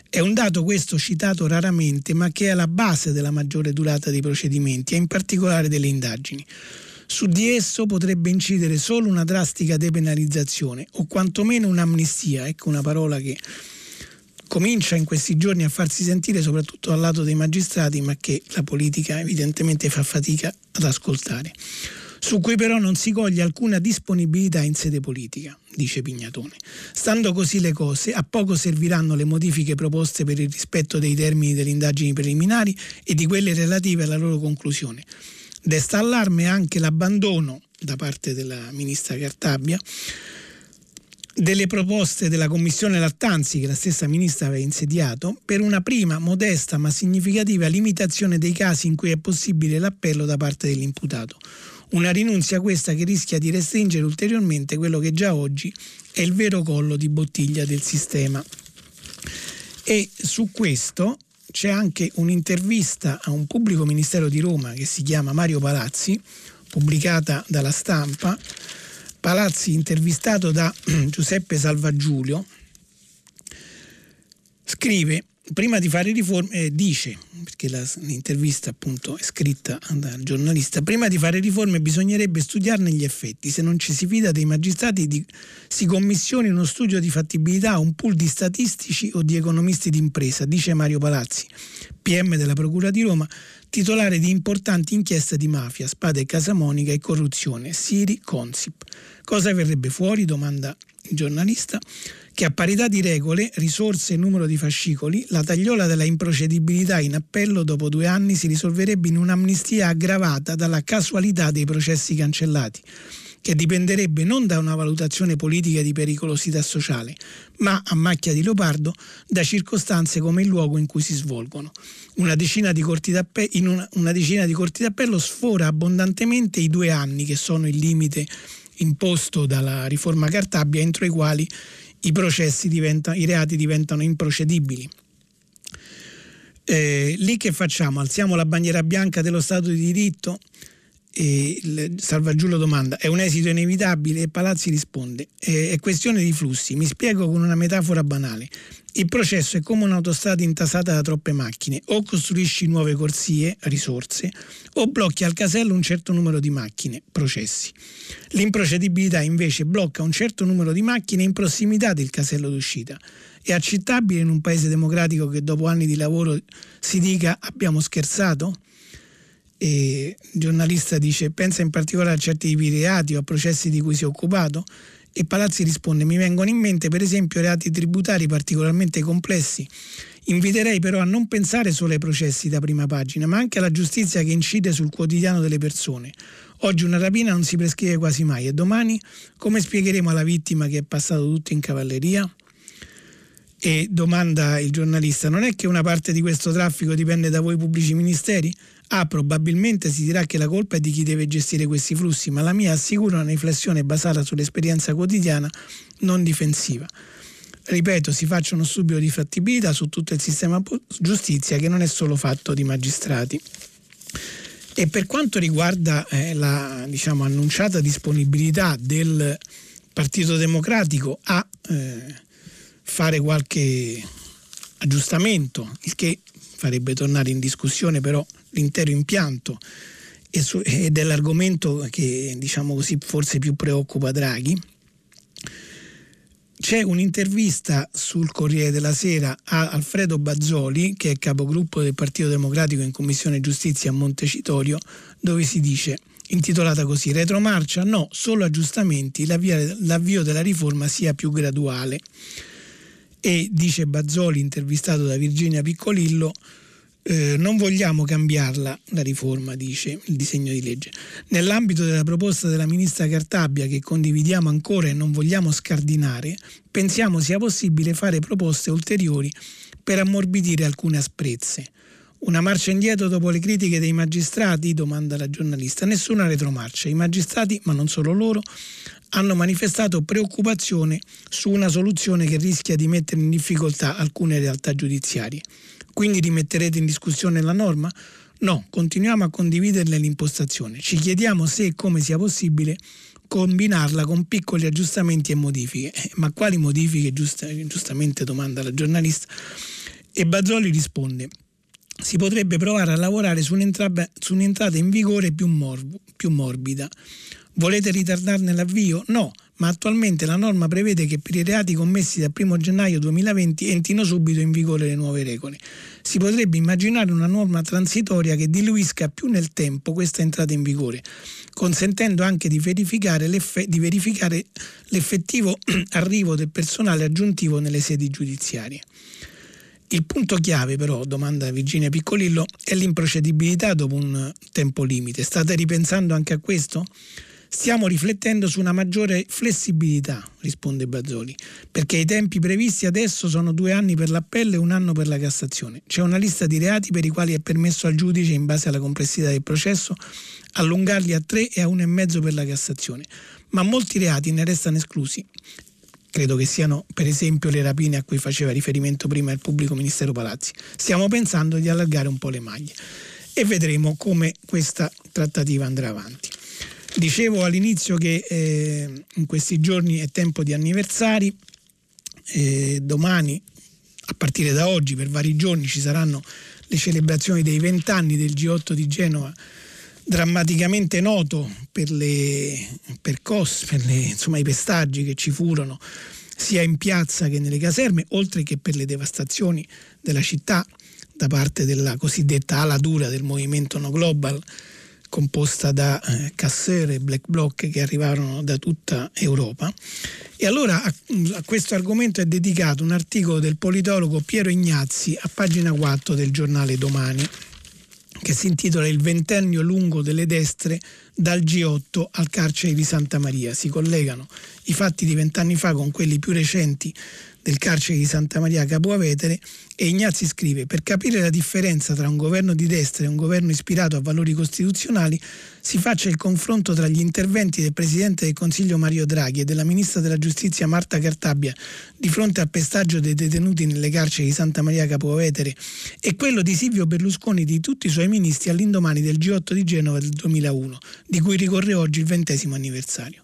È un dato questo citato raramente, ma che è alla base della maggiore durata dei procedimenti e in particolare delle indagini. Su di esso potrebbe incidere solo una drastica depenalizzazione o quantomeno un'amnistia, ecco una parola che comincia in questi giorni a farsi sentire soprattutto dal lato dei magistrati, ma che la politica evidentemente fa fatica ad ascoltare, su cui però non si coglie alcuna disponibilità in sede politica, dice Pignatone. Stando così le cose, a poco serviranno le modifiche proposte per il rispetto dei termini delle indagini preliminari e di quelle relative alla loro conclusione. Desta allarme anche l'abbandono da parte della ministra Cartabia delle proposte della commissione Lattanzi che la stessa ministra aveva insediato per una prima modesta ma significativa limitazione dei casi in cui è possibile l'appello da parte dell'imputato. Una rinunzia questa che rischia di restringere ulteriormente quello che già oggi è il vero collo di bottiglia del sistema. E su questo c'è anche un'intervista a un pubblico ministero di Roma che si chiama Mario Palazzi, pubblicata dalla stampa. Palazzi intervistato da Giuseppe Salvagiulio scrive prima di fare riforme, eh, dice, perché la, l'intervista appunto è scritta dal giornalista, prima di fare riforme bisognerebbe studiarne gli effetti, se non ci si fida dei magistrati di, si commissioni uno studio di fattibilità, un pool di statistici o di economisti d'impresa, dice Mario Palazzi, PM della Procura di Roma, titolare di importanti inchieste di mafia, spade casamonica e corruzione, Siri Consip. Cosa verrebbe fuori? domanda il giornalista che a parità di regole, risorse e numero di fascicoli, la tagliola della improcedibilità in appello dopo due anni si risolverebbe in un'amnistia aggravata dalla casualità dei processi cancellati che dipenderebbe non da una valutazione politica di pericolosità sociale, ma a macchia di leopardo da circostanze come il luogo in cui si svolgono. Una decina di corti d'appello, in una, una decina di corti d'appello sfora abbondantemente i due anni che sono il limite imposto dalla riforma Cartabia entro i quali i diventano, i reati diventano improcedibili. Eh, lì che facciamo? Alziamo la bandiera bianca dello Stato di diritto? E Salvagiullo domanda, è un esito inevitabile? E Palazzi risponde, è questione di flussi. Mi spiego con una metafora banale. Il processo è come un'autostrada intasata da troppe macchine, o costruisci nuove corsie, risorse, o blocchi al casello un certo numero di macchine, processi. L'improcedibilità invece blocca un certo numero di macchine in prossimità del casello d'uscita. È accettabile in un paese democratico che dopo anni di lavoro si dica abbiamo scherzato? E il giornalista dice pensa in particolare a certi tipi di reati o a processi di cui si è occupato? E Palazzi risponde: Mi vengono in mente per esempio reati tributari particolarmente complessi. Inviterei però a non pensare solo ai processi da prima pagina, ma anche alla giustizia che incide sul quotidiano delle persone. Oggi una rapina non si prescrive quasi mai e domani come spiegheremo alla vittima che è passato tutto in cavalleria? E domanda il giornalista, non è che una parte di questo traffico dipende da voi pubblici ministeri? Ah, probabilmente si dirà che la colpa è di chi deve gestire questi flussi, ma la mia assicura una riflessione basata sull'esperienza quotidiana non difensiva. Ripeto, si faccia uno studio di fattibilità su tutto il sistema giustizia che non è solo fatto di magistrati. E per quanto riguarda eh, la diciamo, annunciata disponibilità del Partito Democratico a eh, fare qualche aggiustamento, il che farebbe tornare in discussione però l'intero impianto ed è l'argomento che diciamo così forse più preoccupa Draghi. C'è un'intervista sul Corriere della Sera a Alfredo Bazzoli, che è capogruppo del Partito Democratico in Commissione Giustizia a Montecitorio, dove si dice intitolata così Retromarcia no, solo aggiustamenti, l'avvio della riforma sia più graduale. E dice Bazzoli, intervistato da Virginia Piccolillo, eh, non vogliamo cambiarla la riforma, dice il disegno di legge. Nell'ambito della proposta della ministra Cartabia, che condividiamo ancora e non vogliamo scardinare, pensiamo sia possibile fare proposte ulteriori per ammorbidire alcune asprezze. Una marcia indietro dopo le critiche dei magistrati? domanda la giornalista. Nessuna retromarcia. I magistrati, ma non solo loro, hanno manifestato preoccupazione su una soluzione che rischia di mettere in difficoltà alcune realtà giudiziarie. Quindi rimetterete in discussione la norma? No, continuiamo a condividerne l'impostazione. Ci chiediamo se e come sia possibile combinarla con piccoli aggiustamenti e modifiche. Eh, ma quali modifiche? Giusta, giustamente domanda la giornalista. E Bazzoli risponde si potrebbe provare a lavorare su un'entrata, su un'entrata in vigore più, morbo, più morbida. Volete ritardarne l'avvio? No, ma attualmente la norma prevede che per i reati commessi dal 1 gennaio 2020 entrino subito in vigore le nuove regole. Si potrebbe immaginare una norma transitoria che diluisca più nel tempo questa entrata in vigore, consentendo anche di verificare, di verificare l'effettivo arrivo del personale aggiuntivo nelle sedi giudiziarie. Il punto chiave però, domanda Virginia Piccolillo, è l'improcedibilità dopo un tempo limite. State ripensando anche a questo? Stiamo riflettendo su una maggiore flessibilità, risponde Bazzoli, perché i tempi previsti adesso sono due anni per l'appello e un anno per la Cassazione. C'è una lista di reati per i quali è permesso al giudice, in base alla complessità del processo, allungarli a tre e a uno e mezzo per la Cassazione. Ma molti reati ne restano esclusi. Credo che siano per esempio le rapine a cui faceva riferimento prima il pubblico ministero Palazzi. Stiamo pensando di allargare un po' le maglie e vedremo come questa trattativa andrà avanti. Dicevo all'inizio che eh, in questi giorni è tempo di anniversari, eh, domani, a partire da oggi, per vari giorni ci saranno le celebrazioni dei vent'anni del G8 di Genova, drammaticamente noto per, le, per, cos, per le, insomma, i pestaggi che ci furono sia in piazza che nelle caserme, oltre che per le devastazioni della città da parte della cosiddetta ala dura del movimento No Global composta da eh, Cassere e Black Bloc che arrivarono da tutta Europa. E allora a, a, questo argomento è dedicato un articolo del politologo Piero Ignazzi a pagina 4 del giornale Domani che si intitola Il ventennio lungo delle destre dal G8 al carcere di Santa Maria. Si collegano i fatti di vent'anni fa con quelli più recenti del carcere di Santa Maria Capo Avetere e Ignazzi scrive per capire la differenza tra un governo di destra e un governo ispirato a valori costituzionali si faccia il confronto tra gli interventi del Presidente del Consiglio Mario Draghi e della Ministra della Giustizia Marta Cartabia di fronte al pestaggio dei detenuti nelle carceri di Santa Maria Capo Avetere e quello di Silvio Berlusconi e di tutti i suoi ministri all'indomani del G8 di Genova del 2001, di cui ricorre oggi il ventesimo anniversario.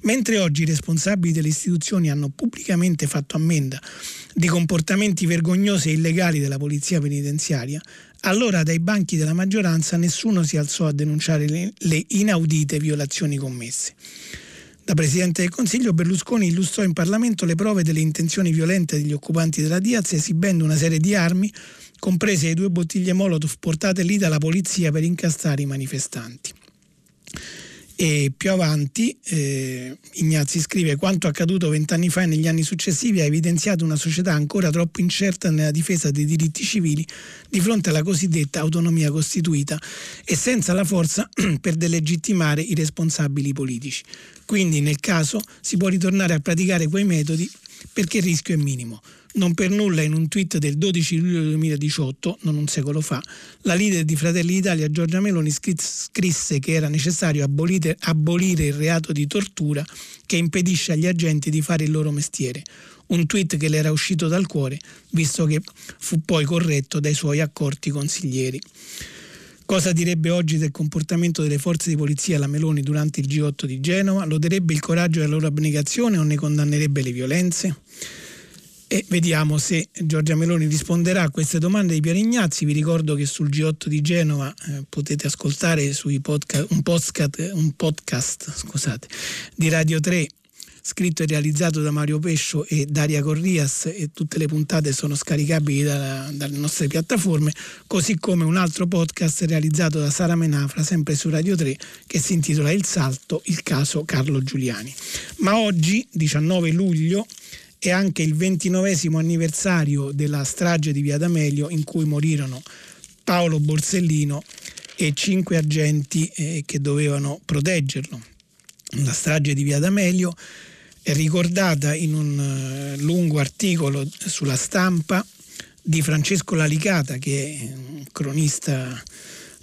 Mentre oggi i responsabili delle istituzioni hanno pubblicamente fatto ammenda di comportamenti vergognosi e illegali della polizia penitenziaria, allora dai banchi della maggioranza nessuno si alzò a denunciare le, le inaudite violazioni commesse. Da Presidente del Consiglio Berlusconi illustrò in Parlamento le prove delle intenzioni violente degli occupanti della Diaz esibendo una serie di armi, comprese le due bottiglie Molotov portate lì dalla polizia per incastrare i manifestanti. E più avanti eh, Ignazzi scrive quanto accaduto vent'anni fa e negli anni successivi ha evidenziato una società ancora troppo incerta nella difesa dei diritti civili di fronte alla cosiddetta autonomia costituita e senza la forza per delegittimare i responsabili politici. Quindi nel caso si può ritornare a praticare quei metodi perché il rischio è minimo. Non per nulla in un tweet del 12 luglio 2018, non un secolo fa, la leader di Fratelli d'Italia Giorgia Meloni scrisse che era necessario abolire, abolire il reato di tortura che impedisce agli agenti di fare il loro mestiere. Un tweet che le era uscito dal cuore, visto che fu poi corretto dai suoi accorti consiglieri. Cosa direbbe oggi del comportamento delle forze di polizia la Meloni durante il G8 di Genova? Loderebbe il coraggio della loro abnegazione o ne condannerebbe le violenze? E vediamo se Giorgia Meloni risponderà a queste domande di Piero Ignazzi. Vi ricordo che sul G8 di Genova eh, potete ascoltare podcast, un, podcast, un podcast scusate, di Radio 3 scritto e realizzato da Mario Pescio e Daria Corrias e tutte le puntate sono scaricabili da, dalle nostre piattaforme, così come un altro podcast realizzato da Sara Menafra, sempre su Radio 3, che si intitola Il Salto, il caso Carlo Giuliani. Ma oggi, 19 luglio, è anche il ventinovesimo anniversario della strage di Via D'Amelio in cui morirono Paolo Borsellino e cinque agenti eh, che dovevano proteggerlo. La strage di Via D'Amelio è ricordata in un uh, lungo articolo sulla stampa di Francesco Lalicata, che è un cronista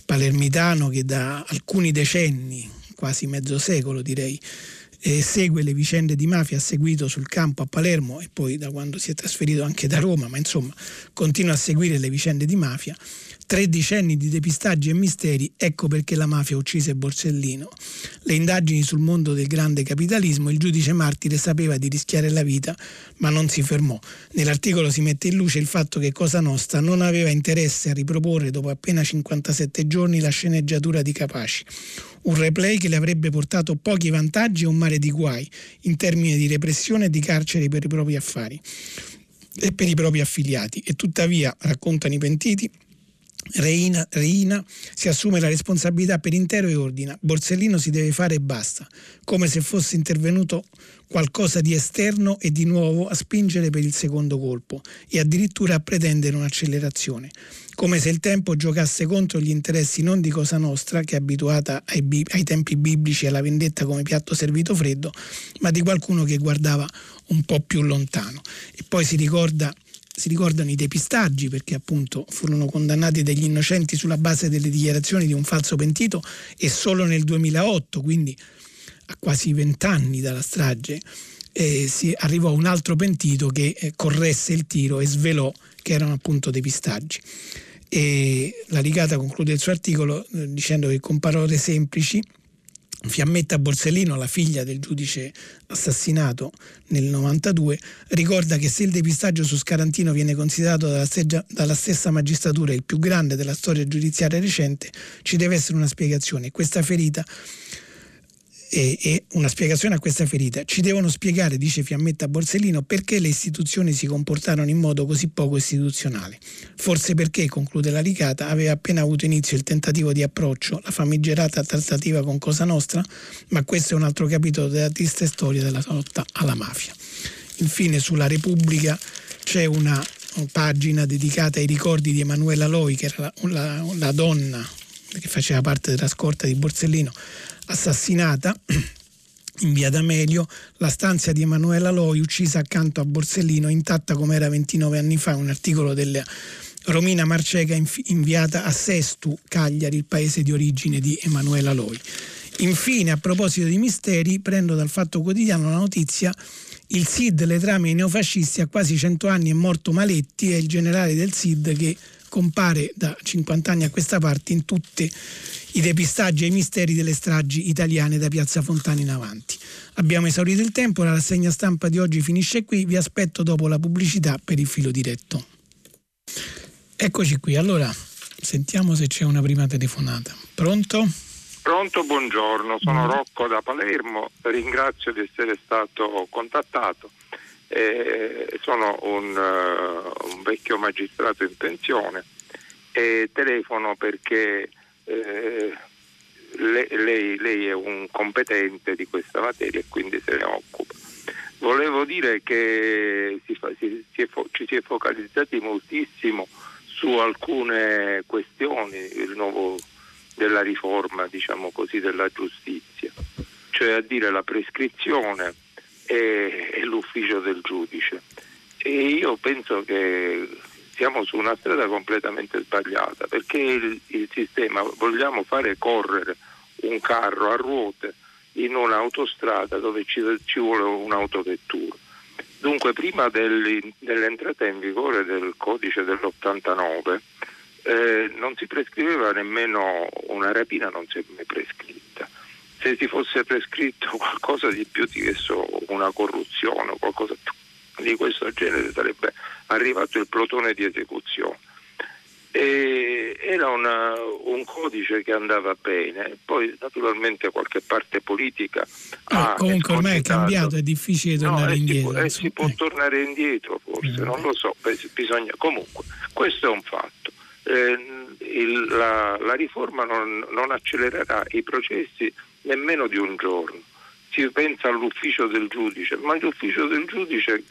palermitano che da alcuni decenni, quasi mezzo secolo direi, eh, segue le vicende di mafia, ha seguito sul campo a Palermo e poi da quando si è trasferito anche da Roma, ma insomma continua a seguire le vicende di mafia Tre decenni di depistaggi e misteri, ecco perché la mafia uccise Borsellino. Le indagini sul mondo del grande capitalismo, il giudice martire sapeva di rischiare la vita, ma non si fermò. Nell'articolo si mette in luce il fatto che Cosa Nostra non aveva interesse a riproporre dopo appena 57 giorni la sceneggiatura di Capaci. Un replay che le avrebbe portato pochi vantaggi e un mare di guai, in termini di repressione e di carceri per i propri affari e per i propri affiliati. E tuttavia, raccontano i pentiti, Reina, Reina, si assume la responsabilità per intero e ordina. Borsellino si deve fare e basta, come se fosse intervenuto qualcosa di esterno e di nuovo a spingere per il secondo colpo e addirittura a pretendere un'accelerazione, come se il tempo giocasse contro gli interessi non di Cosa Nostra, che è abituata ai, bi- ai tempi biblici e alla vendetta come piatto servito freddo, ma di qualcuno che guardava un po' più lontano. E poi si ricorda si ricordano i depistaggi perché appunto furono condannati degli innocenti sulla base delle dichiarazioni di un falso pentito e solo nel 2008, quindi a quasi vent'anni dalla strage, eh, si arrivò un altro pentito che eh, corresse il tiro e svelò che erano appunto depistaggi. E la Rigata conclude il suo articolo eh, dicendo che con parole semplici Fiammetta Borsellino, la figlia del giudice assassinato nel 92, ricorda che se il depistaggio su Scarantino viene considerato dalla, steggia, dalla, stessa magistratura il più grande della storia giudiziaria recente, ci deve essere una spiegazione. Questa ferita e, una spiegazione a questa ferita. Ci devono spiegare, dice Fiammetta Borsellino, perché le istituzioni si comportarono in modo così poco istituzionale. Forse perché, conclude la Licata, aveva appena avuto inizio il tentativo di approccio, la famigerata trattativa con Cosa Nostra, ma questo è un altro capitolo della triste storia della lotta alla mafia. Infine sulla Repubblica c'è una pagina dedicata ai ricordi di Emanuela Loi, che era la, la, la donna che faceva parte della scorta di Borsellino, assassinata in via D'Amelio, la stanza di Emanuela Loi uccisa accanto a Borsellino, intatta come era 29 anni fa, un articolo della Romina Marceca inviata a Sestu, Cagliari, il paese di origine di Emanuela Loi. Infine, a proposito di misteri, prendo dal Fatto Quotidiano la notizia il SID, le trame ai neofascisti, a quasi 100 anni è morto Maletti, è il generale del SID che compare da 50 anni a questa parte in tutti i depistaggi e i misteri delle stragi italiane da Piazza Fontana in avanti. Abbiamo esaurito il tempo, la rassegna stampa di oggi finisce qui, vi aspetto dopo la pubblicità per il filo diretto. Eccoci qui, allora sentiamo se c'è una prima telefonata. Pronto? Pronto, buongiorno, sono Rocco da Palermo, ringrazio di essere stato contattato. Eh, sono un, uh, un, vecchio magistrato in pensione e telefono perché eh, lei, lei, è un competente di questa materia e quindi se ne occupa. Volevo dire che si fa, si, si fo, ci si è focalizzati moltissimo su alcune questioni nuovo, della riforma diciamo così, della giustizia, cioè a dire la prescrizione e, e l'ufficio del giudice. E io penso che siamo su una strada completamente sbagliata perché il, il sistema vogliamo fare correre un carro a ruote in un'autostrada dove ci, ci vuole un'autovettura. Dunque prima dell'entrata in vigore del codice dell'89 eh, non si prescriveva nemmeno una rapina, non si è mai prescritta. Se si fosse prescritto qualcosa di più di questo, una corruzione o qualcosa di questo genere, sarebbe arrivato il plotone di esecuzione. E era una, un codice che andava bene, poi naturalmente qualche parte politica. Ah, comunque ormai è cambiato, è difficile tornare no, indietro. Si può, eh, si può eh. tornare indietro forse, eh. non lo so, bisogna, comunque questo è un fatto. Eh, il, la, la, riforma non, non accelererà i processi nemmeno di un giorno. Si pensa all'ufficio del giudice, ma l'ufficio del giudice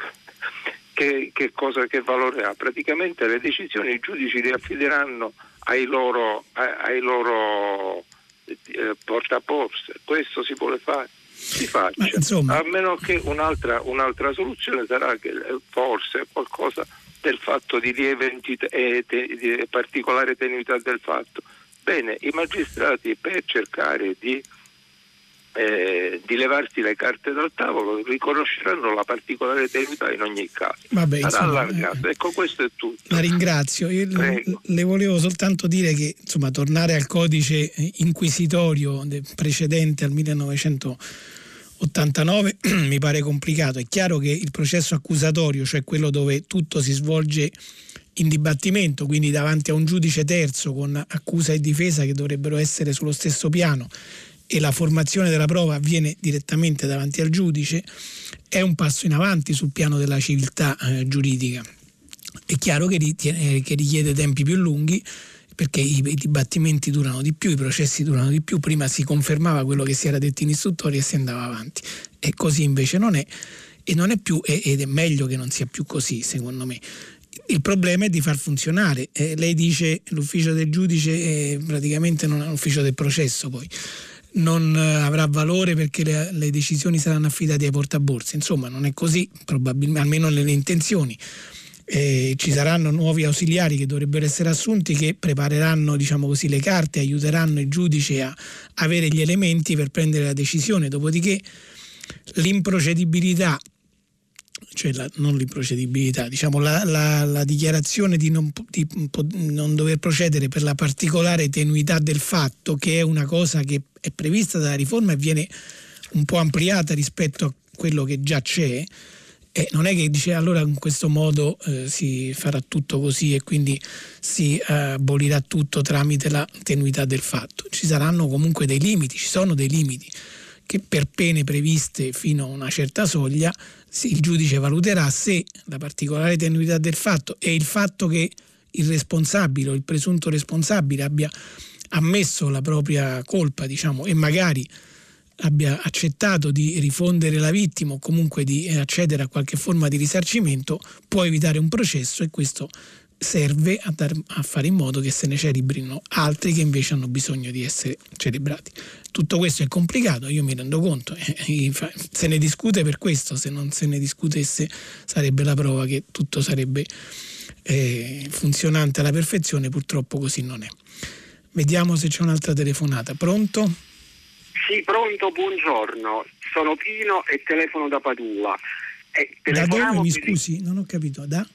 che, che, cosa, che valore ha? Praticamente le decisioni i giudici le affideranno ai loro, ai loro eh, portaporse. Questo si vuole fare? Si faccia. Insomma... A meno che un'altra, un'altra, soluzione sarà che eh, forse qualcosa del fatto di lieve entità, eh, di particolare tenuità del fatto. Bene, i magistrati per cercare di eh, di levarsi le carte dal tavolo riconosceranno la particolare tenuità in ogni caso. Vabbè, insomma, eh, ecco, questo è tutto. La ringrazio. Io le volevo soltanto dire che insomma, tornare al codice inquisitorio precedente al 1989 mi pare complicato. È chiaro che il processo accusatorio, cioè quello dove tutto si svolge in dibattimento, quindi davanti a un giudice terzo con accusa e difesa che dovrebbero essere sullo stesso piano e la formazione della prova avviene direttamente davanti al giudice, è un passo in avanti sul piano della civiltà eh, giuridica. È chiaro che, ritiene, eh, che, richiede tempi più lunghi perché i, i, dibattimenti durano di più, i processi durano di più, prima si confermava quello che si era detto in istruttoria e si andava avanti. E così invece non è e non è più ed è meglio che non sia più così secondo me. Il problema è di far funzionare. Eh, lei dice l'ufficio del giudice è praticamente non è l'ufficio del processo poi non eh, avrà valore perché le, le, decisioni saranno affidate ai portaborse. Insomma, non è così, probabilmente, almeno nelle intenzioni. Eh, ci saranno nuovi ausiliari che dovrebbero essere assunti che prepareranno diciamo così, le carte, aiuteranno il giudice a avere gli elementi per prendere la decisione. Dopodiché l'improcedibilità cioè la, non l'improcedibilità, diciamo la, la, la dichiarazione di non, di non, dover procedere per la particolare tenuità del fatto, che è una cosa che è prevista dalla riforma e viene un po' ampliata rispetto a quello che già c'è, eh, non è che dice allora in questo modo eh, si farà tutto così e quindi si eh, abolirà tutto tramite la tenuità del fatto. Ci saranno comunque dei limiti, ci sono dei limiti che per pene previste fino a una certa soglia il giudice valuterà se la particolare tenuità del fatto e il fatto che il responsabile o il presunto responsabile abbia ammesso la propria colpa diciamo, e magari abbia accettato di rifondere la vittima o comunque di accedere a qualche forma di risarcimento può evitare un processo e questo serve a, dar, a, fare in modo che se ne celebrino altri che invece hanno bisogno di essere celebrati. Tutto questo è complicato, io mi rendo conto, eh, se ne discute per questo, se non se ne discutesse sarebbe la prova che tutto sarebbe eh, funzionante alla perfezione, purtroppo così non è. Vediamo se c'è un'altra telefonata. Pronto? Sì, pronto, buongiorno. Sono Pino e telefono da Padua. Eh, da dove mi scusi? Non ho capito. Da?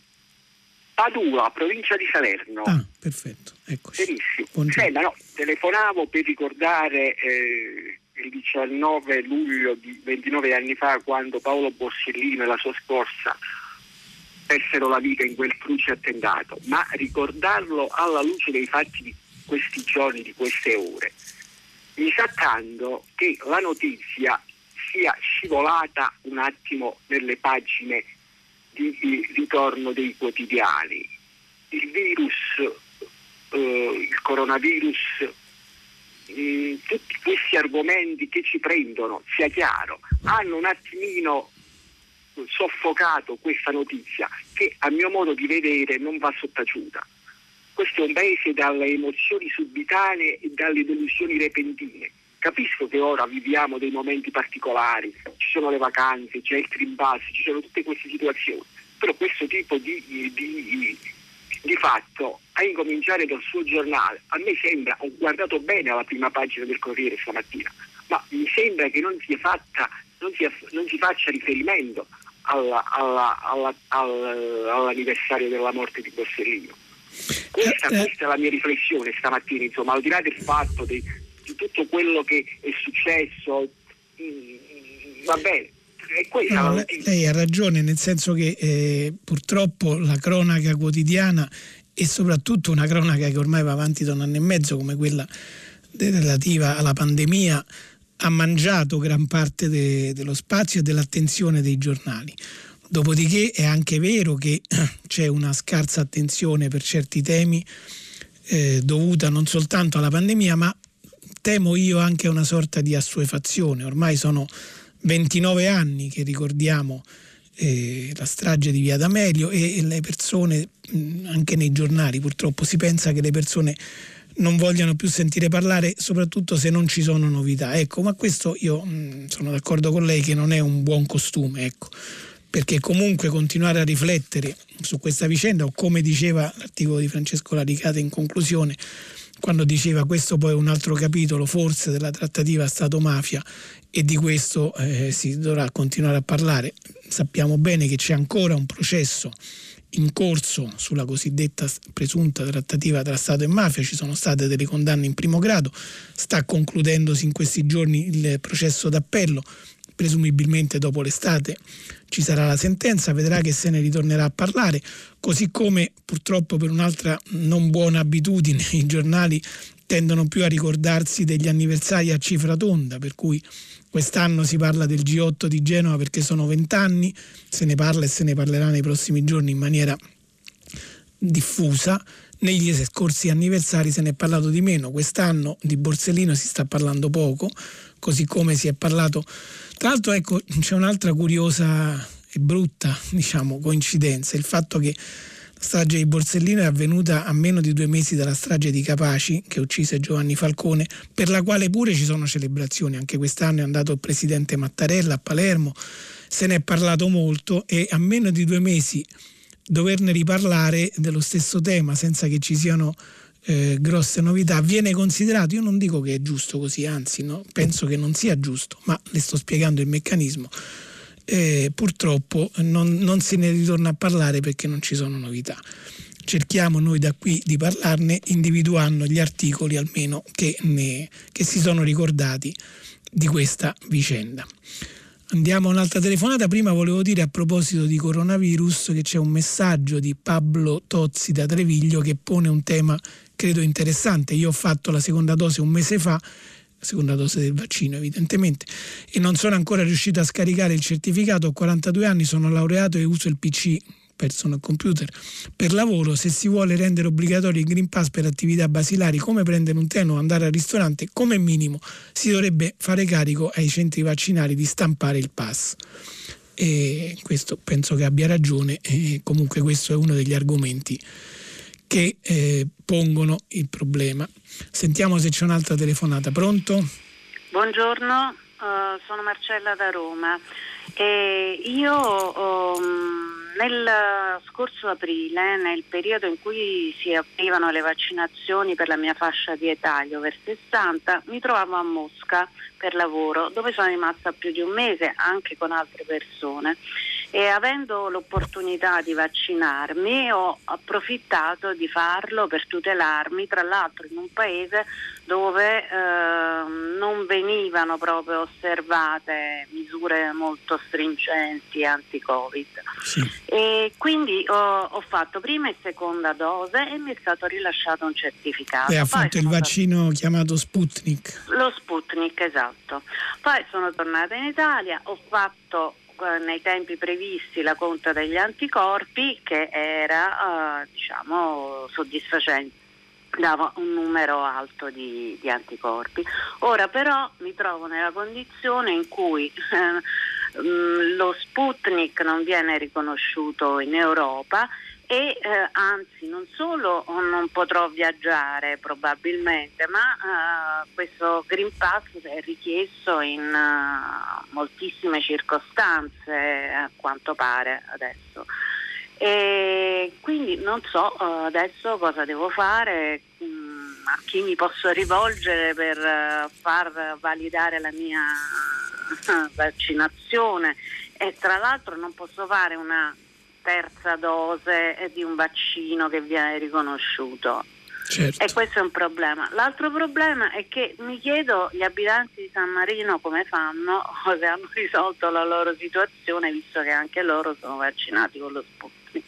Padua, provincia di Salerno. Ah, perfetto, eccoci. Benissimo. Senta, no, telefonavo per ricordare eh, il 19 luglio di 29 anni fa quando Paolo Borsellino e la sua scorsa persero la vita in quel cruce attentato, ma ricordarlo alla luce dei fatti di questi giorni, di queste ore, mi sa tanto che la notizia sia scivolata un attimo nelle pagine di ritorno dei quotidiani. Il virus, eh, il coronavirus, mh, mm, tutti questi argomenti che ci prendono, sia chiaro, hanno un attimino soffocato questa notizia che a mio modo di vedere non va sottaciuta. Questo è un paese dalle emozioni subitanee e dalle delusioni repentine. Capisco che ora viviamo dei momenti particolari, ci sono le vacanze, c'è il Pass, ci sono tutte queste situazioni, però questo tipo di, di, di, di fatto, a incominciare dal suo giornale, a me sembra, ho guardato bene alla prima pagina del Corriere stamattina, ma mi sembra che non si, fatta, non si, non si faccia riferimento alla, alla, alla, all'anniversario della morte di Borsellino. Questa, eh, questa, è la mia riflessione stamattina, insomma, al di là del fatto di, di tutto quello che è successo, mh, mm, va bene. No, lei, lei ha ragione, nel senso che eh, purtroppo la cronaca quotidiana e soprattutto una cronaca che ormai va avanti da un anno e mezzo come quella relativa alla pandemia ha mangiato gran parte de, dello spazio e dell'attenzione dei giornali. Dopodiché è anche vero che c'è una scarsa attenzione per certi temi eh, dovuta non soltanto alla pandemia, ma temo io anche una sorta di assuefazione. Ormai sono 29 anni che ricordiamo eh, la strage di Via D'Amelio e, e le persone, anche nei giornali purtroppo, si pensa che le persone non vogliano più sentire parlare, soprattutto se non ci sono novità. Ecco, ma questo io mh, sono d'accordo con lei che non è un buon costume, ecco, perché comunque continuare a riflettere su questa vicenda, o come diceva l'articolo di Francesco Laricata in conclusione, quando diceva questo poi è un altro capitolo forse della trattativa Stato-mafia e di questo eh, si dovrà continuare a parlare. Sappiamo bene che c'è ancora un processo in corso sulla cosiddetta presunta trattativa tra Stato e mafia, ci sono state delle condanne in primo grado, sta concludendosi in questi giorni il processo d'appello, presumibilmente dopo l'estate ci sarà la sentenza, vedrà che se ne ritornerà a parlare, così come purtroppo per un'altra non buona abitudine i giornali tendono più a ricordarsi degli anniversari a cifra tonda, per cui Quest'anno si parla del G8 di Genova perché sono vent'anni, se ne parla e se ne parlerà nei prossimi giorni in maniera diffusa. Negli scorsi anniversari se ne è parlato di meno, quest'anno di Borsellino si sta parlando poco, così come si è parlato. Tra l'altro ecco, c'è un'altra curiosa e brutta diciamo, coincidenza, il fatto che la strage di Borsellino è avvenuta a meno di due mesi dalla strage di Capaci, che uccise Giovanni Falcone, per la quale pure ci sono celebrazioni. Anche quest'anno è andato il presidente Mattarella a Palermo, se ne è parlato molto e a meno di due mesi doverne riparlare dello stesso tema senza che ci siano eh, grosse novità viene considerato, io non dico che è giusto così, anzi no, penso che non sia giusto, ma le sto spiegando il meccanismo eh, purtroppo non, non se ne ritorna a parlare perché non ci sono novità cerchiamo noi da qui di parlarne individuando gli articoli almeno che, ne, che, si sono ricordati di questa vicenda. Andiamo a un'altra telefonata. Prima volevo dire a proposito di coronavirus che c'è un messaggio di Pablo Tozzi da Treviglio che pone un tema credo interessante. Io ho fatto la seconda dose un mese fa seconda dose del vaccino evidentemente, e non sono ancora riuscito a scaricare il certificato, ho 42 anni, sono laureato e uso il PC personal computer per lavoro, se si vuole rendere obbligatorio il Green Pass per attività basilari come prendere un treno o andare al ristorante, come minimo si dovrebbe fare carico ai centri vaccinali di stampare il pass. E questo penso che abbia ragione e comunque questo è uno degli argomenti che eh, pongono il problema. Sentiamo se c'è un'altra telefonata. Pronto? Buongiorno, uh, sono Marcella da Roma. E io um, nel scorso aprile, nel periodo in cui si aprivano le vaccinazioni per la mia fascia di età, gli over 60, mi trovavo a Mosca per lavoro, dove sono rimasta più di un mese anche con altre persone e avendo l'opportunità di vaccinarmi ho approfittato di farlo per tutelarmi, tra l'altro in un paese dove eh, non venivano proprio osservate misure molto stringenti anti-Covid. Sì. E quindi ho, ho, fatto prima e seconda dose e mi è stato rilasciato un certificato. Lei ha fatto il vaccino tornata... chiamato Sputnik? Lo Sputnik, esatto. Poi sono tornata in Italia, ho fatto nei tempi previsti la conta degli anticorpi che era eh, diciamo soddisfacente dava un numero alto di, di, anticorpi. Ora però mi trovo nella condizione in cui eh, lo Sputnik non viene riconosciuto in Europa e eh, anzi non solo non potrò viaggiare probabilmente, ma uh, questo Green Pass è richiesto in uh, moltissime circostanze a quanto pare adesso. E quindi non so uh, adesso cosa devo fare, mh, mm, a chi mi posso rivolgere per far validare la mia vaccinazione e tra l'altro non posso fare una terza dose di un vaccino che viene riconosciuto. Certo. E questo è un problema. L'altro problema è che mi chiedo gli abitanti di San Marino come fanno o se hanno risolto la loro situazione visto che anche loro sono vaccinati con lo Sputnik.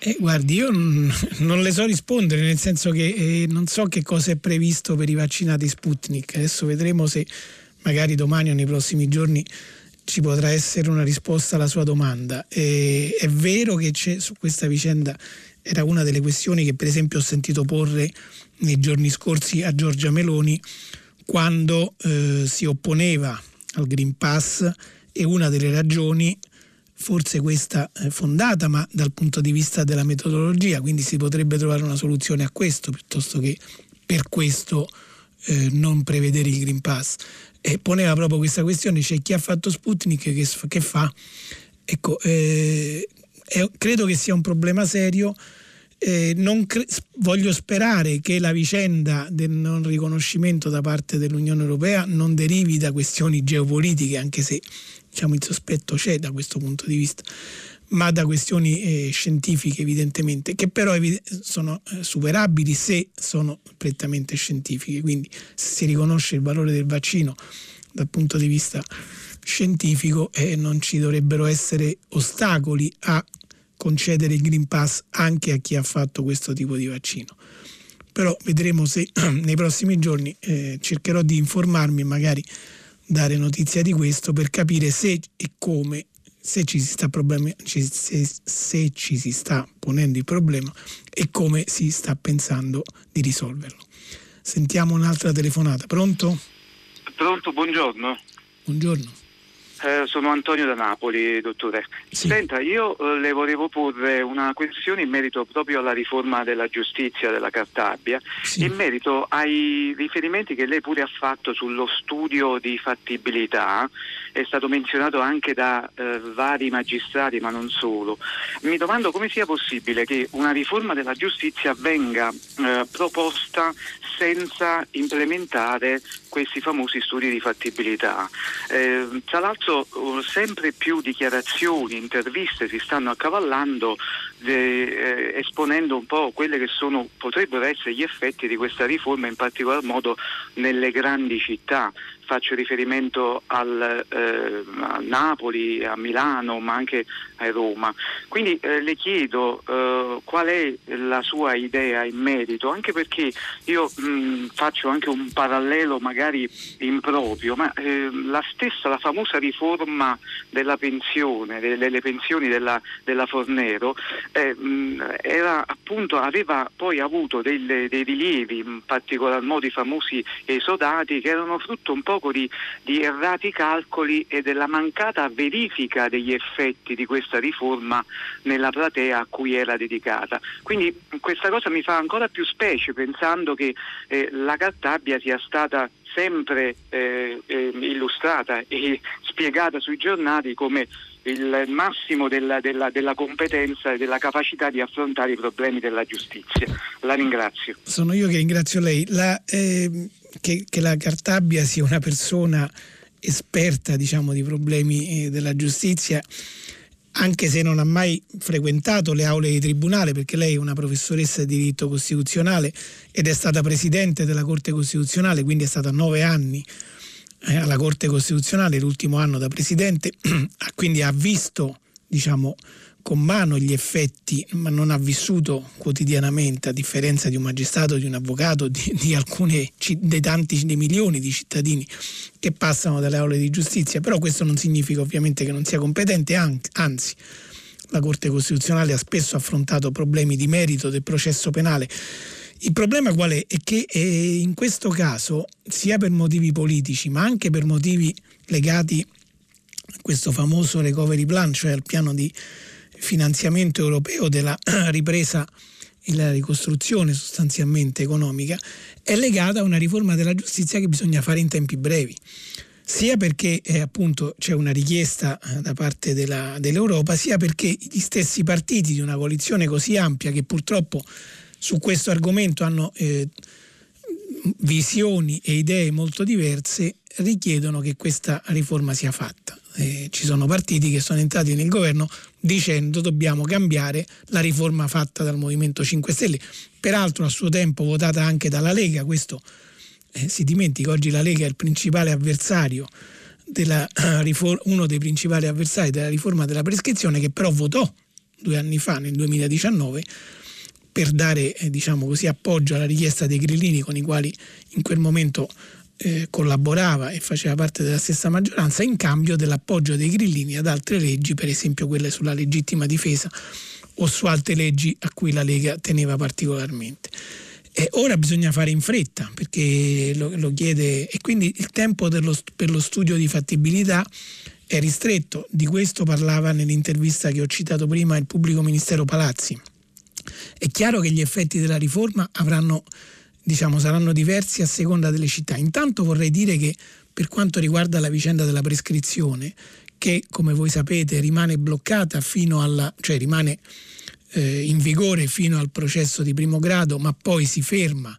Eh, guardi, io non le so rispondere, nel senso che eh, non so che cosa è previsto per i vaccinati Sputnik. Adesso vedremo se magari domani o nei prossimi giorni ci potrà essere una risposta alla sua domanda. Eh, è vero che su questa vicenda era una delle questioni che per esempio ho sentito porre nei giorni scorsi a Giorgia Meloni quando eh, si opponeva al Green Pass e una delle ragioni, forse questa è fondata, ma dal punto di vista della metodologia, quindi si potrebbe trovare una soluzione a questo piuttosto che per questo eh, non prevedere il Green Pass. E poneva proprio questa questione, c'è chi ha fatto Sputnik che, che fa. Ecco, eh, è, credo che sia un problema serio. Eh, cre- voglio sperare che la vicenda del non riconoscimento da parte dell'Unione Europea non derivi da questioni geopolitiche, anche se diciamo, il sospetto c'è da questo punto di vista, ma da questioni eh, scientifiche evidentemente, che però evid- sono eh, superabili se sono prettamente scientifiche. Quindi se si riconosce il valore del vaccino dal punto di vista scientifico eh, non ci dovrebbero essere ostacoli a concedere il Green Pass anche a chi ha fatto questo tipo di vaccino. Però vedremo se nei prossimi giorni eh, cercherò di informarmi e magari dare notizia di questo per capire se e come, se ci, si sta problemi, se, se ci si sta ponendo il problema e come si sta pensando di risolverlo. Sentiamo un'altra telefonata. Pronto? Pronto, buongiorno. Buongiorno. Eh, sono Antonio da Napoli, dottore. Sì. Senta, io eh, le volevo porre una questione in merito proprio alla riforma della giustizia della Cartabia, sì. in merito ai riferimenti che lei pure ha fatto sullo studio di fattibilità, è stato menzionato anche da eh, vari magistrati, ma non solo. Mi domando come sia possibile che una riforma della giustizia venga eh, proposta senza implementare questi famosi studi di fattibilità. Eh, tra l'altro uh, sempre più dichiarazioni, interviste si stanno accavallando eh, esponendo un po' quelli che sono, potrebbero essere gli effetti di questa riforma, in particolar modo nelle grandi città faccio riferimento al, eh, a Napoli, a Milano, ma anche a Roma. Quindi eh, le chiedo eh, qual è la sua idea in merito, anche perché io mh, faccio anche un parallelo magari improprio, ma eh, la stessa, la famosa riforma della pensione, delle, delle pensioni della, della Fornero, eh, mh, era, appunto, aveva poi avuto delle, dei rilievi, in particolar modo i famosi esodati, che erano frutto un po' poco di, di errati calcoli e della mancata verifica degli effetti di questa riforma nella platea a cui era dedicata. Quindi questa cosa mi fa ancora più specie pensando che eh, la Cartabia sia stata sempre eh, eh, illustrata e spiegata sui giornali come il massimo della, della, della, competenza e della capacità di affrontare i problemi della giustizia. La ringrazio. Sono io che ringrazio lei. La, eh, che, che, la Cartabia sia una persona esperta diciamo, di problemi eh, della giustizia anche se non ha mai frequentato le aule di tribunale, perché lei è una professoressa di diritto costituzionale ed è stata presidente della Corte Costituzionale, quindi è stata nove anni eh, alla Corte Costituzionale, l'ultimo anno da presidente, quindi ha visto diciamo, con mano gli effetti, ma non ha vissuto quotidianamente, a differenza di un magistrato, di un avvocato, di, di alcuni, dei tanti, dei milioni di cittadini che passano dalle aule di giustizia. Però questo non significa ovviamente che non sia competente, anzi la Corte Costituzionale ha spesso affrontato problemi di merito del processo penale il problema qual è? È che eh, in questo caso, sia per motivi politici, ma anche per motivi legati a questo famoso recovery plan, cioè al piano di finanziamento europeo della ripresa e la ricostruzione sostanzialmente economica, è legata a una riforma della giustizia che bisogna fare in tempi brevi. Sia perché eh, appunto c'è una richiesta eh, da parte della, dell'Europa, sia perché gli stessi partiti di una coalizione così ampia che purtroppo su questo argomento hanno eh, visioni e idee molto diverse, richiedono che questa riforma sia fatta. eh, ci sono partiti che sono entrati nel governo dicendo dobbiamo cambiare la riforma fatta dal Movimento 5 Stelle, peraltro a suo tempo votata anche dalla Lega, questo eh, si dimentica, oggi la Lega è il principale avversario della, uno dei principali avversari della riforma della prescrizione che però votò due anni fa, nel 2019, per dare eh, diciamo così, appoggio alla richiesta dei grillini con i quali in quel momento eh, collaborava e faceva parte della stessa maggioranza in cambio dell'appoggio dei grillini ad altre leggi, per esempio quelle sulla legittima difesa o su altre leggi a cui la Lega teneva particolarmente. E ora bisogna fare in fretta perché lo, lo chiede e quindi il tempo dello, per lo studio di fattibilità è ristretto. Di questo parlava nell'intervista che ho citato prima il pubblico ministero Palazzi. È chiaro che gli effetti della riforma avranno diciamo, saranno diversi a seconda delle città. Intanto vorrei dire che per quanto riguarda la vicenda della prescrizione, che come voi sapete rimane bloccata fino alla, cioè rimane eh, in vigore fino al processo di primo grado, ma poi si ferma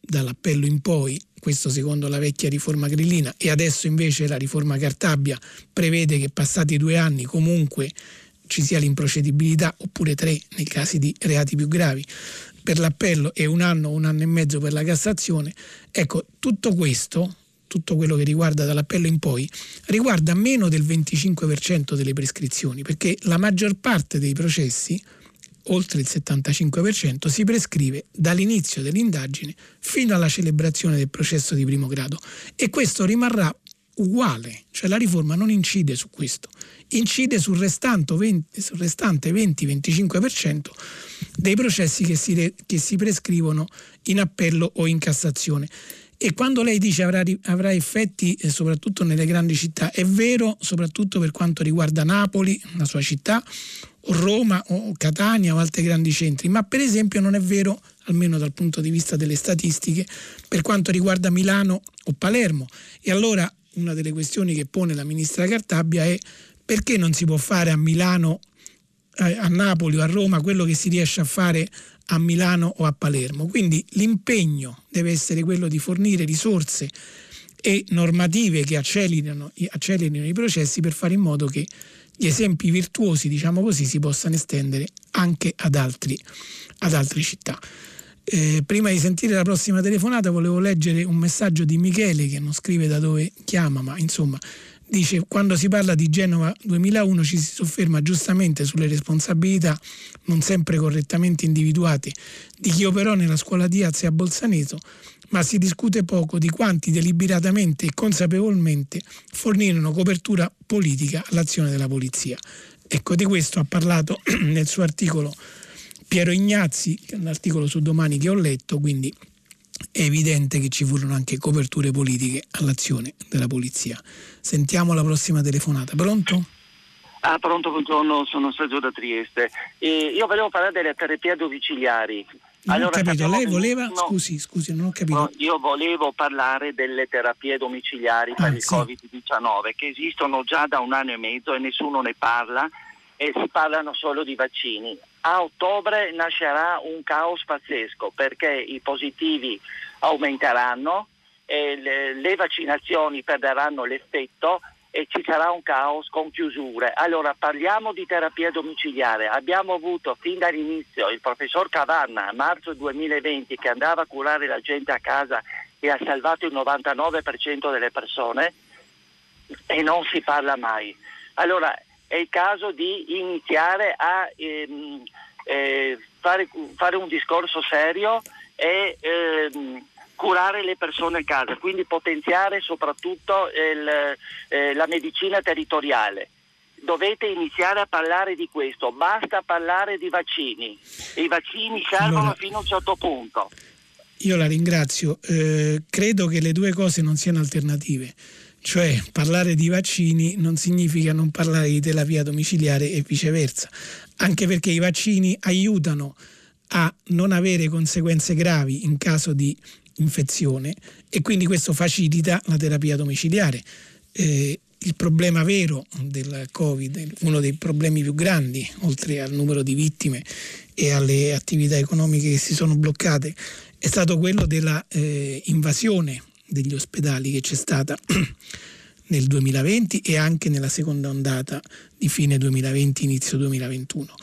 dall'appello in poi, questo secondo la vecchia riforma grillina, e adesso invece la riforma Cartabia prevede che passati due anni comunque ci sia l'improcedibilità, oppure tre nei casi di reati più gravi. Per l'appello e un anno, un anno e mezzo per la Cassazione. Ecco, tutto questo, tutto quello che riguarda dall'appello in poi, riguarda meno del 25% delle prescrizioni, perché la maggior parte dei processi, oltre il 75%, si prescrive dall'inizio dell'indagine fino alla celebrazione del processo di primo grado. E questo rimarrà uguale, cioè la riforma non incide su questo, incide sul, restante 20-25% dei processi che si, che si, prescrivono in appello o in Cassazione. E quando lei dice avrà, avrà effetti eh, soprattutto nelle grandi città, è vero soprattutto per quanto riguarda Napoli, la sua città, o Roma o Catania o altri grandi centri, ma per esempio non è vero, almeno dal punto di vista delle statistiche, per quanto riguarda Milano o Palermo. E allora una delle questioni che pone la ministra Cartabia è perché non si può fare a Milano, a Napoli o a Roma quello che si riesce a fare a Milano o a Palermo. Quindi l'impegno deve essere quello di fornire risorse e normative che accelerino, accelerino i processi per fare in modo che gli esempi virtuosi, diciamo così, si possano estendere anche ad, altri, ad altre città. Eh, prima di sentire la prossima telefonata volevo leggere un messaggio di Michele che non scrive da dove chiama, ma insomma dice quando si parla di Genova 2001 ci si sofferma giustamente sulle responsabilità non sempre correttamente individuate di chi operò nella scuola Diaz e a Bolzaneto, ma si discute poco di quanti deliberatamente e consapevolmente fornirono copertura politica all'azione della polizia. Ecco, di questo ha parlato nel suo articolo Piero Ignazzi, che è un articolo su domani che ho letto, quindi è evidente che ci furono anche coperture politiche all'azione della polizia. Sentiamo la prossima telefonata. Pronto? Ah, pronto, buongiorno, sono Sergio da Trieste. Eh, io volevo parlare delle terapie domiciliari. Non allora, ho capito, lei voleva... No, scusi, scusi, non ho capito. No, io volevo parlare delle terapie domiciliari per ah, il sì. Covid-19 che esistono già da un anno e mezzo e nessuno ne parla e si parlano solo di vaccini. A ottobre nascerà un caos pazzesco perché i positivi aumenteranno, le, le vaccinazioni perderanno l'effetto e ci sarà un caos con chiusure. Allora parliamo di terapia domiciliare. Abbiamo avuto fin dall'inizio il professor Cavanna a marzo 2020 che andava a curare la gente a casa e ha salvato il 99% delle persone e non si parla mai. Allora è il caso di iniziare a ehm, eh, fare, fare, un discorso serio e ehm, curare le persone a casa, quindi potenziare soprattutto il, eh, la medicina territoriale. Dovete iniziare a parlare di questo, basta parlare di vaccini. I vaccini servono allora, fino a un certo punto. Io la ringrazio, eh, credo che le due cose non siano alternative cioè parlare di vaccini non significa non parlare di terapia domiciliare e viceversa, anche perché i vaccini aiutano a non avere conseguenze gravi in caso di infezione e quindi questo facilita la terapia domiciliare. Eh, il problema vero del Covid, uno dei problemi più grandi, oltre al numero di vittime e alle attività economiche che si sono bloccate, è stato quello della eh, invasione degli ospedali che c'è stata nel 2020 e anche nella seconda ondata di fine 2020, inizio 2021.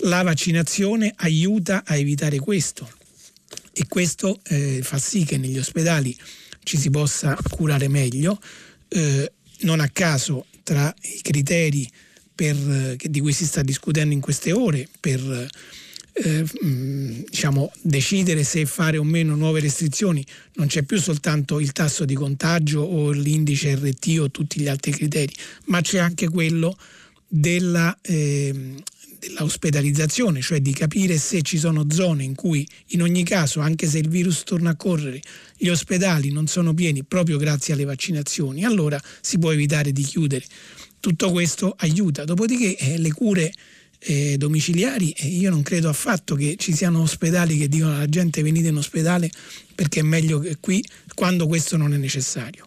La vaccinazione aiuta a evitare questo e questo eh, fa sì che negli ospedali ci si possa curare meglio. Eh, non a caso tra i criteri per, di cui si sta discutendo in queste ore per eh, diciamo, decidere se fare o meno nuove restrizioni non c'è più soltanto il tasso di contagio o l'indice RT o tutti gli altri criteri, ma c'è anche quello della, eh, dell'ospedalizzazione, cioè di capire se ci sono zone in cui in ogni caso, anche se il virus torna a correre, gli ospedali non sono pieni proprio grazie alle vaccinazioni, allora si può evitare di chiudere. Tutto questo aiuta. Dopodiché eh, le cure eh, domiciliari, eh, io non credo affatto che ci siano ospedali che dicono alla gente venite in ospedale perché è meglio che qui quando questo non è necessario.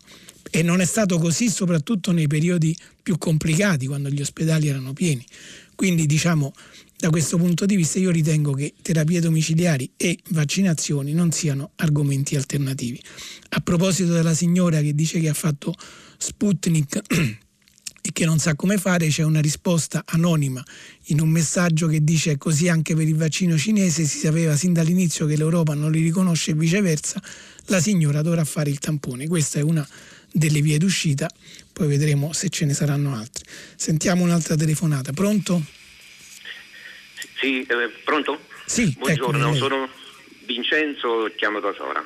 E non è stato così soprattutto nei periodi più complicati, quando gli ospedali erano pieni. Quindi diciamo da questo punto di vista io ritengo che terapie domiciliari e vaccinazioni non siano argomenti alternativi. A proposito della signora che dice che ha fatto Sputnik e che non sa come fare, c'è una risposta anonima in un messaggio che dice così anche per il vaccino cinese si sapeva sin dall'inizio che l'Europa non li riconosce e viceversa, la signora dovrà fare il tampone. Questa è una delle vie d'uscita, poi vedremo se ce ne saranno altre. Sentiamo un'altra telefonata. Pronto? Sì, eh, pronto? Sì, buongiorno, sono Vincenzo, chiamo da Sora.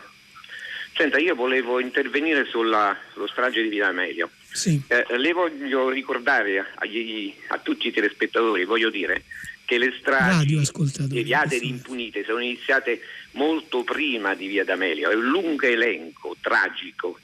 Senta, io volevo intervenire sulla strage di Villa Amelio. Sì. Eh, le voglio ricordare agli, a tutti i telespettatori, voglio dire, che le stragi deviate ed impunite sono iniziate molto prima di Via D'Amelio. È un lungo elenco tragico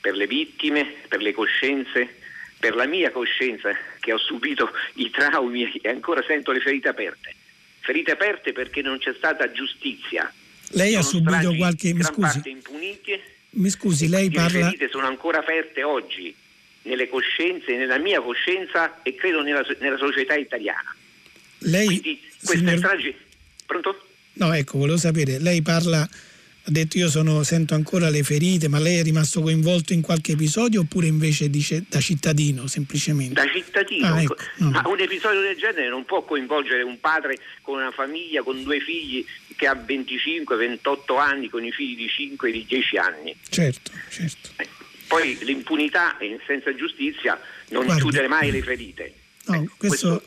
per le vittime, per le coscienze, per la mia coscienza che ho subito i traumi e ancora sento le ferite aperte. Ferite aperte perché non c'è stata giustizia. Lei sono ha subito qualche... Mi scusi. Impunite, mi scusi, lei parla... Le ferite sono ancora aperte oggi nelle coscienze, nella mia coscienza e credo nella, nella società italiana. Lei, Quindi questa signor... strage... Pronto? No, ecco, volevo sapere, lei parla ha detto io sono, sento ancora le ferite, ma lei è rimasto coinvolto in qualche episodio oppure invece dice da cittadino semplicemente? Da cittadino, ah, ecco. no. ma un episodio del genere non può coinvolgere un padre con una famiglia, con due figli che ha 25-28 anni, con i figli di 5 e di 10 anni. Certo, certo. Eh, poi l'impunità senza giustizia non Guardi, chiudere mai le ferite. No, ecco, questo... questo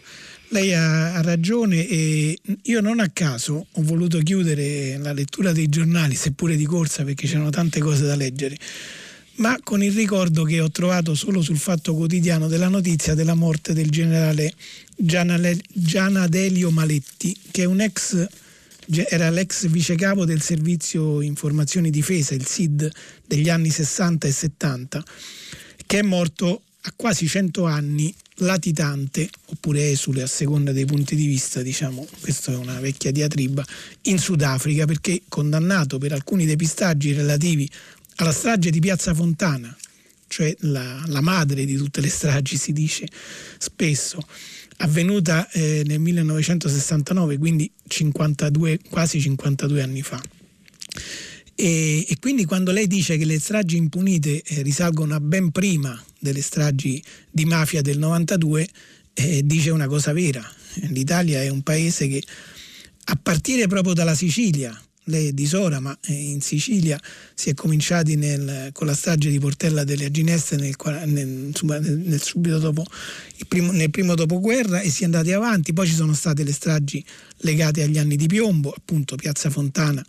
lei ha, ragione e io non a caso ho voluto chiudere la lettura dei giornali, seppure di corsa perché c'erano tante cose da leggere, ma con il ricordo che ho trovato solo sul Fatto Quotidiano della notizia della morte del generale Gianadelio Maletti, che è un ex era l'ex vicecapo del servizio informazioni difesa, il SID, degli anni 60 e 70, che è morto a quasi 100 anni latitante oppure esule a seconda dei punti di vista, diciamo, questa è una vecchia diatriba, in Sudafrica perché condannato per alcuni depistaggi relativi alla strage di Piazza Fontana, cioè la, la madre di tutte le stragi si dice spesso, avvenuta eh, nel 1969, quindi 52, quasi 52 anni fa. E, e, quindi quando lei dice che le stragi impunite eh, risalgono a ben prima delle stragi di mafia del 92 eh, dice una cosa vera. L'Italia è un paese che a partire proprio dalla Sicilia, lei è di Sora, ma eh, in Sicilia si è cominciati nel, con la strage di Portella delle Agineste nel, nel, subito dopo, primo, nel primo dopoguerra e si è andati avanti, poi ci sono state le stragi legate agli anni di piombo, appunto Piazza Fontana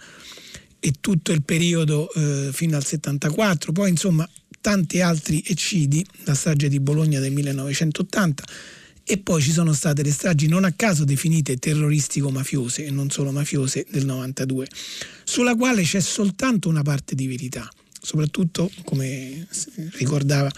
e tutto il periodo eh, fino al 74, poi insomma tanti altri eccidi, la strage di Bologna del 1980 e poi ci sono state le stragi non a caso definite terroristico-mafiose e non solo mafiose del 92, sulla quale c'è soltanto una parte di verità, soprattutto come ricordava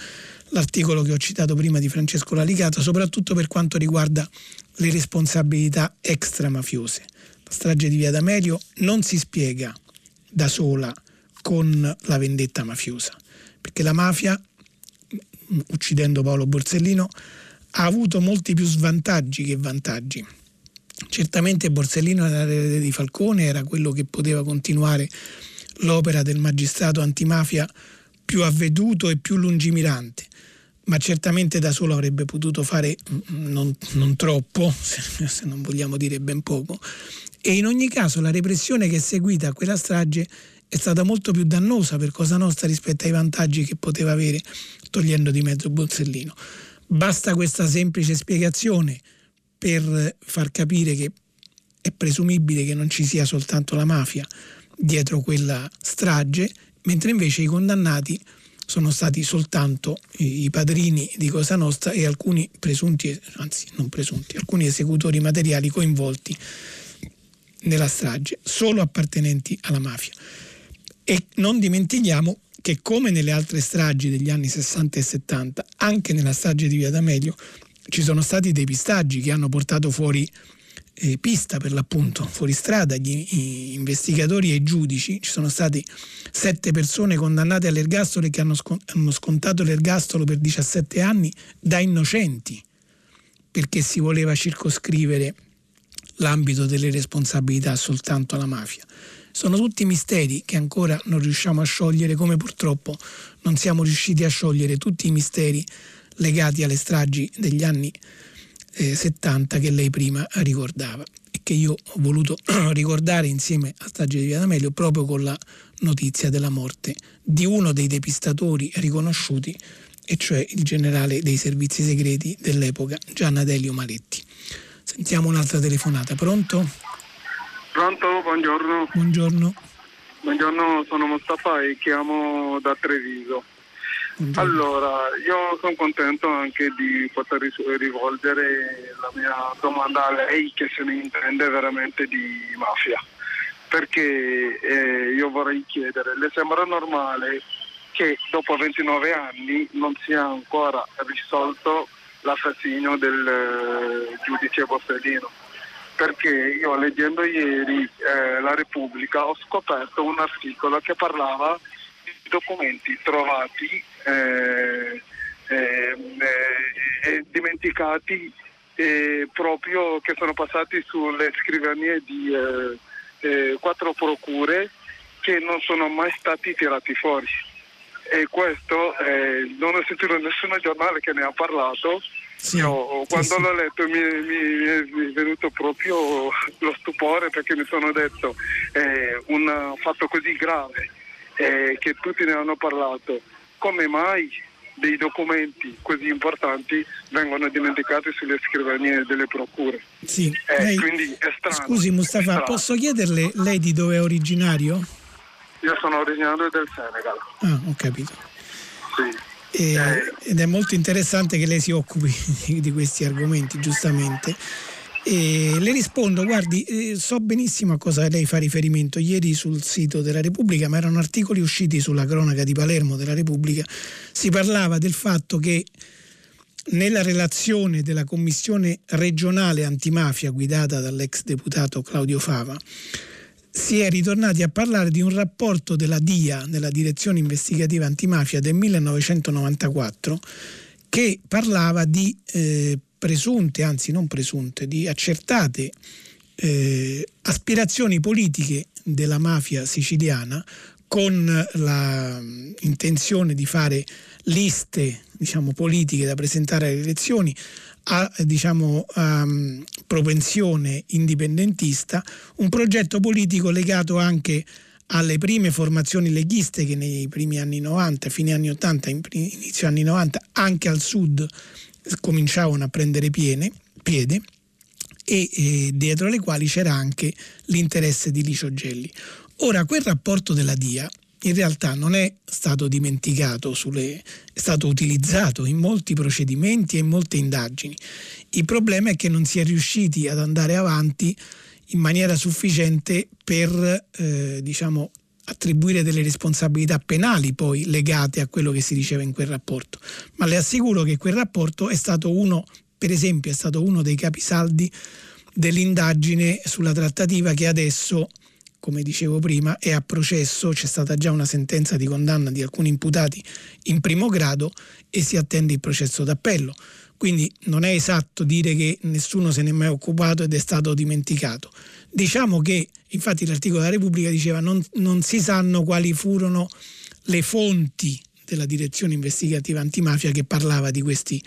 l'articolo che ho citato prima di Francesco Lalicato, soprattutto per quanto riguarda le responsabilità extra-mafiose. La strage di Via D'Amelio non si spiega da sola con la vendetta mafiosa perché la mafia, uccidendo Paolo Borsellino, ha avuto molti più svantaggi che vantaggi. Certamente Borsellino era l'erede di Falcone, era quello che poteva continuare l'opera del magistrato antimafia più avveduto e più lungimirante, ma certamente da solo avrebbe potuto fare non, non troppo, se non vogliamo dire ben poco, e in ogni caso la repressione che è seguita a quella strage è stata molto più dannosa per Cosa Nostra rispetto ai vantaggi che poteva avere togliendo di mezzo Borsellino. Basta questa semplice spiegazione per far capire che è presumibile che non ci sia soltanto la mafia dietro quella strage, mentre invece i condannati sono stati soltanto i padrini di Cosa Nostra e alcuni presunti, anzi non presunti, alcuni esecutori materiali coinvolti nella strage, solo appartenenti alla mafia. E non dimentichiamo che come nelle altre stragi degli anni 60 e 70, anche nella strage di Via D'Amelio ci sono stati dei pistaggi che hanno portato fuori eh, pista per l'appunto, fuori strada, gli investigatori e i giudici, ci sono state sette persone condannate all'ergastolo e che hanno, hanno scontato l'ergastolo per 17 anni da innocenti, perché si voleva circoscrivere l'ambito delle responsabilità soltanto alla mafia. Sono tutti misteri che ancora non riusciamo a sciogliere, come purtroppo non siamo riusciti a sciogliere tutti i misteri legati alle stragi degli anni eh, 70 che lei prima ricordava e che io ho voluto ricordare insieme a strage di Via D'Amelio proprio con la notizia della morte di uno dei depistatori riconosciuti e cioè il generale dei servizi segreti dell'epoca Gian Adelio Maletti. Sentiamo un'altra telefonata, pronto? Pronto, buongiorno. Buongiorno. Buongiorno, sono Mustafa e chiamo da Treviso. Allora, io sono contento anche di poter rivolgere la mia domanda a lei che se ne intende veramente di mafia. Perché eh, io vorrei chiedere, le sembra normale che dopo 29 anni non sia ancora risolto l'assassinio del eh, giudice Borsellino? Perché io leggendo ieri eh, La Repubblica ho scoperto un articolo che parlava documenti trovati eh, eh, eh, dimenticati proprio che sono passati sulle scrivanie di eh, eh, quattro procure che non sono mai stati tirati fuori. E questo non ho sentito nessun giornale che ne ha parlato. Sì, Io, quando sì, l'ho letto mi, mi, mi, è venuto proprio lo stupore perché mi sono detto eh, un fatto così grave eh, che tutti ne hanno parlato, come mai dei documenti così importanti vengono dimenticati sulle scrivanie delle procure? Sì, eh, lei, quindi è strano. Scusi Mustafa, posso chiederle lei di dove è originario? Io sono originario del Senegal. Ah, ho capito. Sì. Eh. ed è molto interessante che lei si occupi di questi argomenti, giustamente. E le rispondo, guardi, eh, so benissimo a cosa lei fa riferimento. Ieri sul sito della Repubblica, ma erano articoli usciti sulla cronaca di Palermo della Repubblica, si parlava del fatto che nella relazione della commissione regionale antimafia guidata dall'ex deputato Claudio Fava, si è ritornati a parlare di un rapporto della DIA, della Direzione Investigativa Antimafia del 1994, che parlava di eh, presunte, anzi non presunte, di accertate eh, aspirazioni politiche della mafia siciliana con l'intenzione di fare liste diciamo, politiche da presentare alle elezioni a diciamo, um, propensione indipendentista, un progetto politico legato anche alle prime formazioni leghiste che nei primi anni 90, fine anni 80, inizio anni 90, anche al sud cominciavano a prendere piene, piede e eh, dietro le quali c'era anche l'interesse di Licio Gelli. Ora, quel rapporto della DIA in realtà non è stato dimenticato, sulle, è stato utilizzato in molti procedimenti e in molte indagini. Il problema è che non si è riusciti ad andare avanti in maniera sufficiente per eh, diciamo, attribuire delle responsabilità penali poi legate a quello che si diceva in quel rapporto. Ma le assicuro che quel rapporto è stato uno, per esempio, è stato uno dei capisaldi dell'indagine sulla trattativa che adesso, come dicevo prima, è a processo, c'è stata già una sentenza di condanna di alcuni imputati in primo grado e si attende il processo d'appello. Quindi non è esatto dire che nessuno se ne è mai occupato ed è stato dimenticato. Diciamo che, infatti l'articolo della Repubblica diceva non, non si sanno quali furono le fonti della direzione investigativa antimafia che parlava di, questi,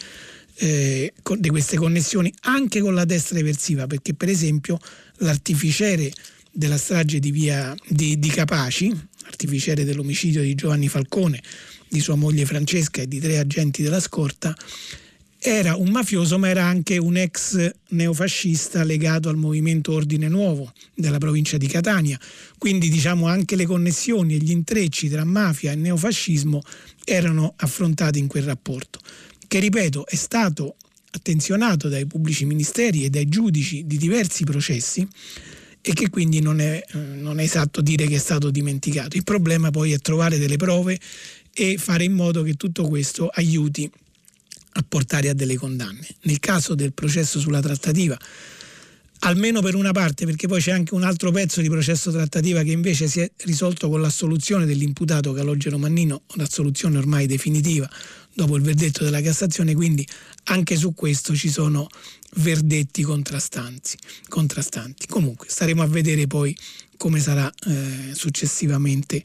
eh, di queste connessioni anche con la destra eversiva, perché per esempio l'artificiere della strage di, via, di, di Capaci, artificiere dell'omicidio di Giovanni Falcone, di sua moglie Francesca e di tre agenti della scorta, era un mafioso ma era anche un ex neofascista legato al movimento Ordine Nuovo della provincia di Catania. Quindi diciamo anche le connessioni e gli intrecci tra mafia e neofascismo erano affrontati in quel rapporto, che ripeto è stato attenzionato dai pubblici ministeri e dai giudici di diversi processi e che quindi non è, non è esatto dire che è stato dimenticato. Il problema poi è trovare delle prove e fare in modo che tutto questo aiuti a portare a delle condanne. Nel caso del processo sulla trattativa, almeno per una parte, perché poi c'è anche un altro pezzo di processo trattativa che invece si è risolto con l'assoluzione dell'imputato Calogero Mannino, un'assoluzione ormai definitiva dopo il verdetto della Cassazione, quindi anche su questo ci sono verdetti contrastanti. contrastanti. Comunque staremo a vedere poi come sarà eh, successivamente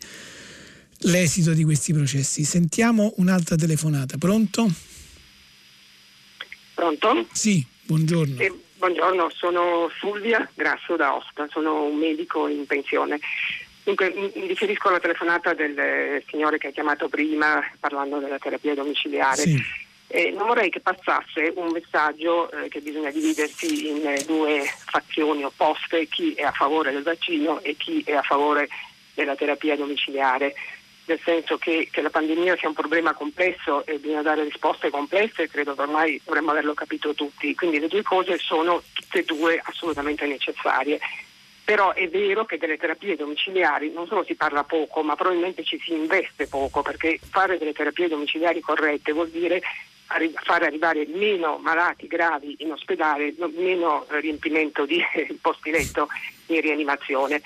l'esito di questi processi. Sentiamo un'altra telefonata. Pronto? Pronto? Sì, buongiorno. Eh, buongiorno, sono Fulvia Grasso da Osta, sono un medico in pensione. Dunque, mi riferisco alla telefonata del signore che ha chiamato prima parlando della terapia domiciliare. Sì. Eh, non vorrei che passasse un messaggio eh, che bisogna dividersi in eh, due fazioni opposte, chi è a favore del vaccino e chi è a favore della terapia domiciliare nel senso che, che, la pandemia sia un problema complesso e bisogna dare risposte complesse, credo che ormai dovremmo averlo capito tutti, quindi le due cose sono tutte e due assolutamente necessarie. Però è vero che delle terapie domiciliari non solo si parla poco, ma probabilmente ci si investe poco, perché fare delle terapie domiciliari corrette vuol dire arri- fare arrivare meno malati gravi in ospedale, meno riempimento di posti letto in rianimazione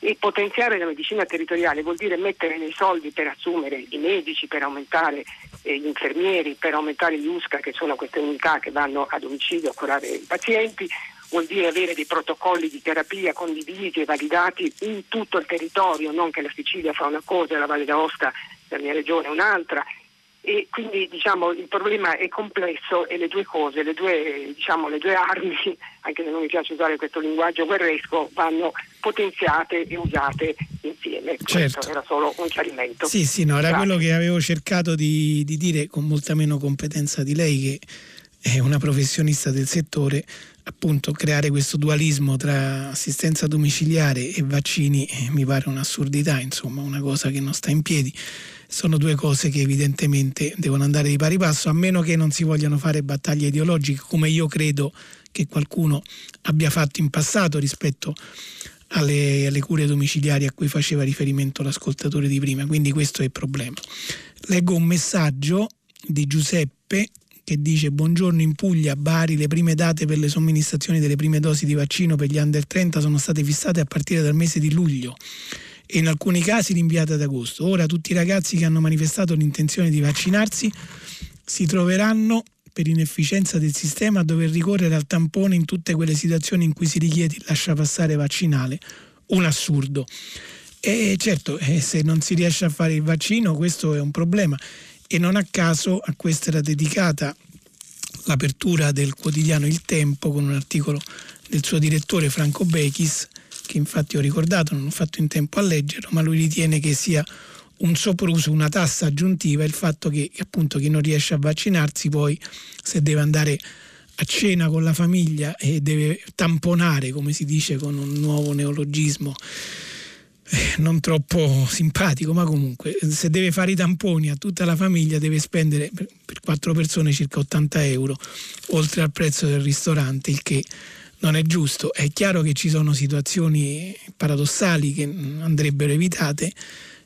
e potenziare la medicina territoriale vuol dire mettere dei soldi per assumere i medici, per aumentare eh, gli infermieri, per aumentare gli USCA, che sono queste unità che vanno a domicilio a curare i pazienti, vuol dire avere dei protocolli di terapia condivisi e validati in tutto il territorio, non che la Sicilia fa una cosa e la Valle d'Aosta, la mia regione, un'altra e quindi diciamo, il problema è complesso e le due cose, le due, diciamo, le due armi, anche se non mi piace usare questo linguaggio guerresco, vanno potenziate e usate insieme. Certo. Questo era solo un chiarimento. Sì, sì, no, era Grazie. quello che avevo cercato di, di dire con molta meno competenza di lei che è una professionista del settore, appunto creare questo dualismo tra assistenza domiciliare e vaccini eh, mi pare un'assurdità, insomma, una cosa che non sta in piedi sono due cose che evidentemente devono andare di pari passo, a meno che non si vogliano fare battaglie ideologiche, come io credo che qualcuno abbia fatto in passato rispetto alle, alle cure domiciliari a cui faceva riferimento l'ascoltatore di prima. Quindi questo è il problema. Leggo un messaggio di Giuseppe che dice buongiorno in Puglia, Bari, le prime date per le somministrazioni delle prime dosi di vaccino per gli under 30 sono state fissate a partire dal mese di luglio e in alcuni casi rinviata ad agosto. Ora tutti i ragazzi che hanno manifestato l'intenzione di vaccinarsi si troveranno per inefficienza del sistema a dover ricorrere al tampone in tutte quelle situazioni in cui si richiede il lasciapassare vaccinale. Un assurdo. E certo, eh, se non si riesce a fare il vaccino questo è un problema e non a caso a questo era dedicata l'apertura del quotidiano Il Tempo con un articolo del suo direttore Franco Bechis che infatti ho ricordato, non ho fatto in tempo a leggerlo, ma lui ritiene che sia un sopruso, una tassa aggiuntiva il fatto che appunto chi non riesce a vaccinarsi poi se deve andare a cena con la famiglia e deve tamponare, come si dice con un nuovo neologismo eh, non troppo simpatico, ma comunque se deve fare i tamponi a tutta la famiglia deve spendere per, per quattro persone circa 80 euro oltre al prezzo del ristorante, il che non è giusto. È chiaro che ci sono situazioni paradossali che andrebbero evitate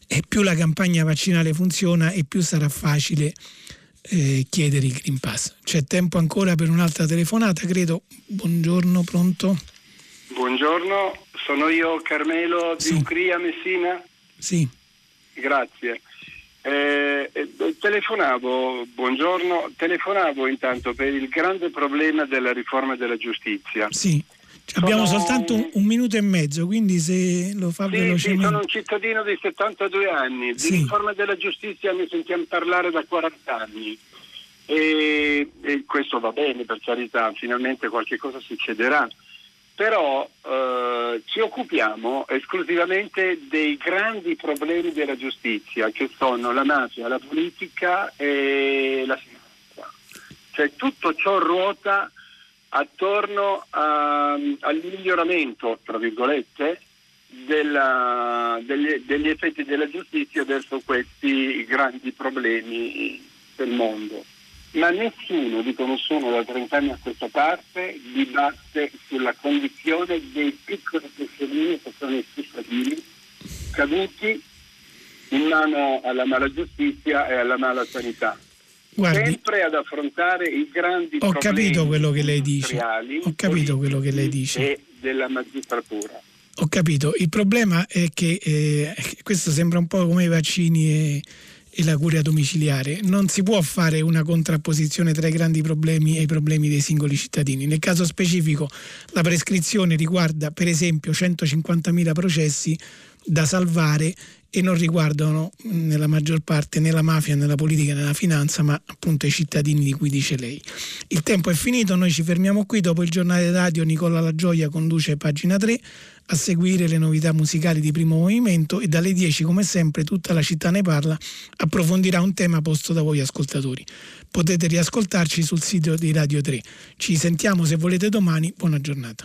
e più la campagna vaccinale funziona e più sarà facile eh, chiedere il Green Pass. C'è tempo ancora per un'altra telefonata, credo. Buongiorno, pronto? Buongiorno, sono io Carmelo di sì. Ucria Messina. Sì. Grazie. Eh, eh, telefonavo, buongiorno, telefonavo intanto per il grande problema della riforma della giustizia. Sì. Abbiamo sono... soltanto un, un, minuto e mezzo, quindi se lo fa sì, velocemente. Sì, sono un cittadino di 72 anni, sì. di riforma della giustizia ne sentiamo parlare da 40 anni. E, e, questo va bene per carità, finalmente qualche cosa succederà. Però eh, ci occupiamo esclusivamente dei grandi problemi della giustizia, che sono la mafia, la politica e la sinistra. Cioè tutto ciò ruota attorno a, al miglioramento, tra virgolette, della, degli, degli effetti della giustizia verso questi grandi problemi del mondo. Ma nessuno, dico nessuno da 30 anni a questa parte, dibatte sulla condizione dei piccoli pesciolini che sono i cittadini caduti in mano alla mala giustizia e alla mala sanità. Guardi, sempre ad affrontare i grandi ho capito quello che lei dice. Ho capito quello che lei dice. E della magistratura. Ho capito. Il problema è che eh, questo sembra un po' come i vaccini e, e la cura domiciliare. Non si può fare una contrapposizione tra i grandi problemi e i problemi dei singoli cittadini. Nel caso specifico la prescrizione riguarda per esempio 150.000 processi da salvare e non riguardano nella maggior parte né la mafia né la politica né la finanza, ma appunto i cittadini di cui dice lei. Il tempo è finito, noi ci fermiamo qui, dopo il giornale radio Nicola La Gioia conduce pagina 3 a seguire le novità musicali di primo movimento e dalle 10 come sempre tutta la città ne parla approfondirà un tema posto da voi ascoltatori. Potete riascoltarci sul sito di Radio 3. Ci sentiamo se volete domani, buona giornata.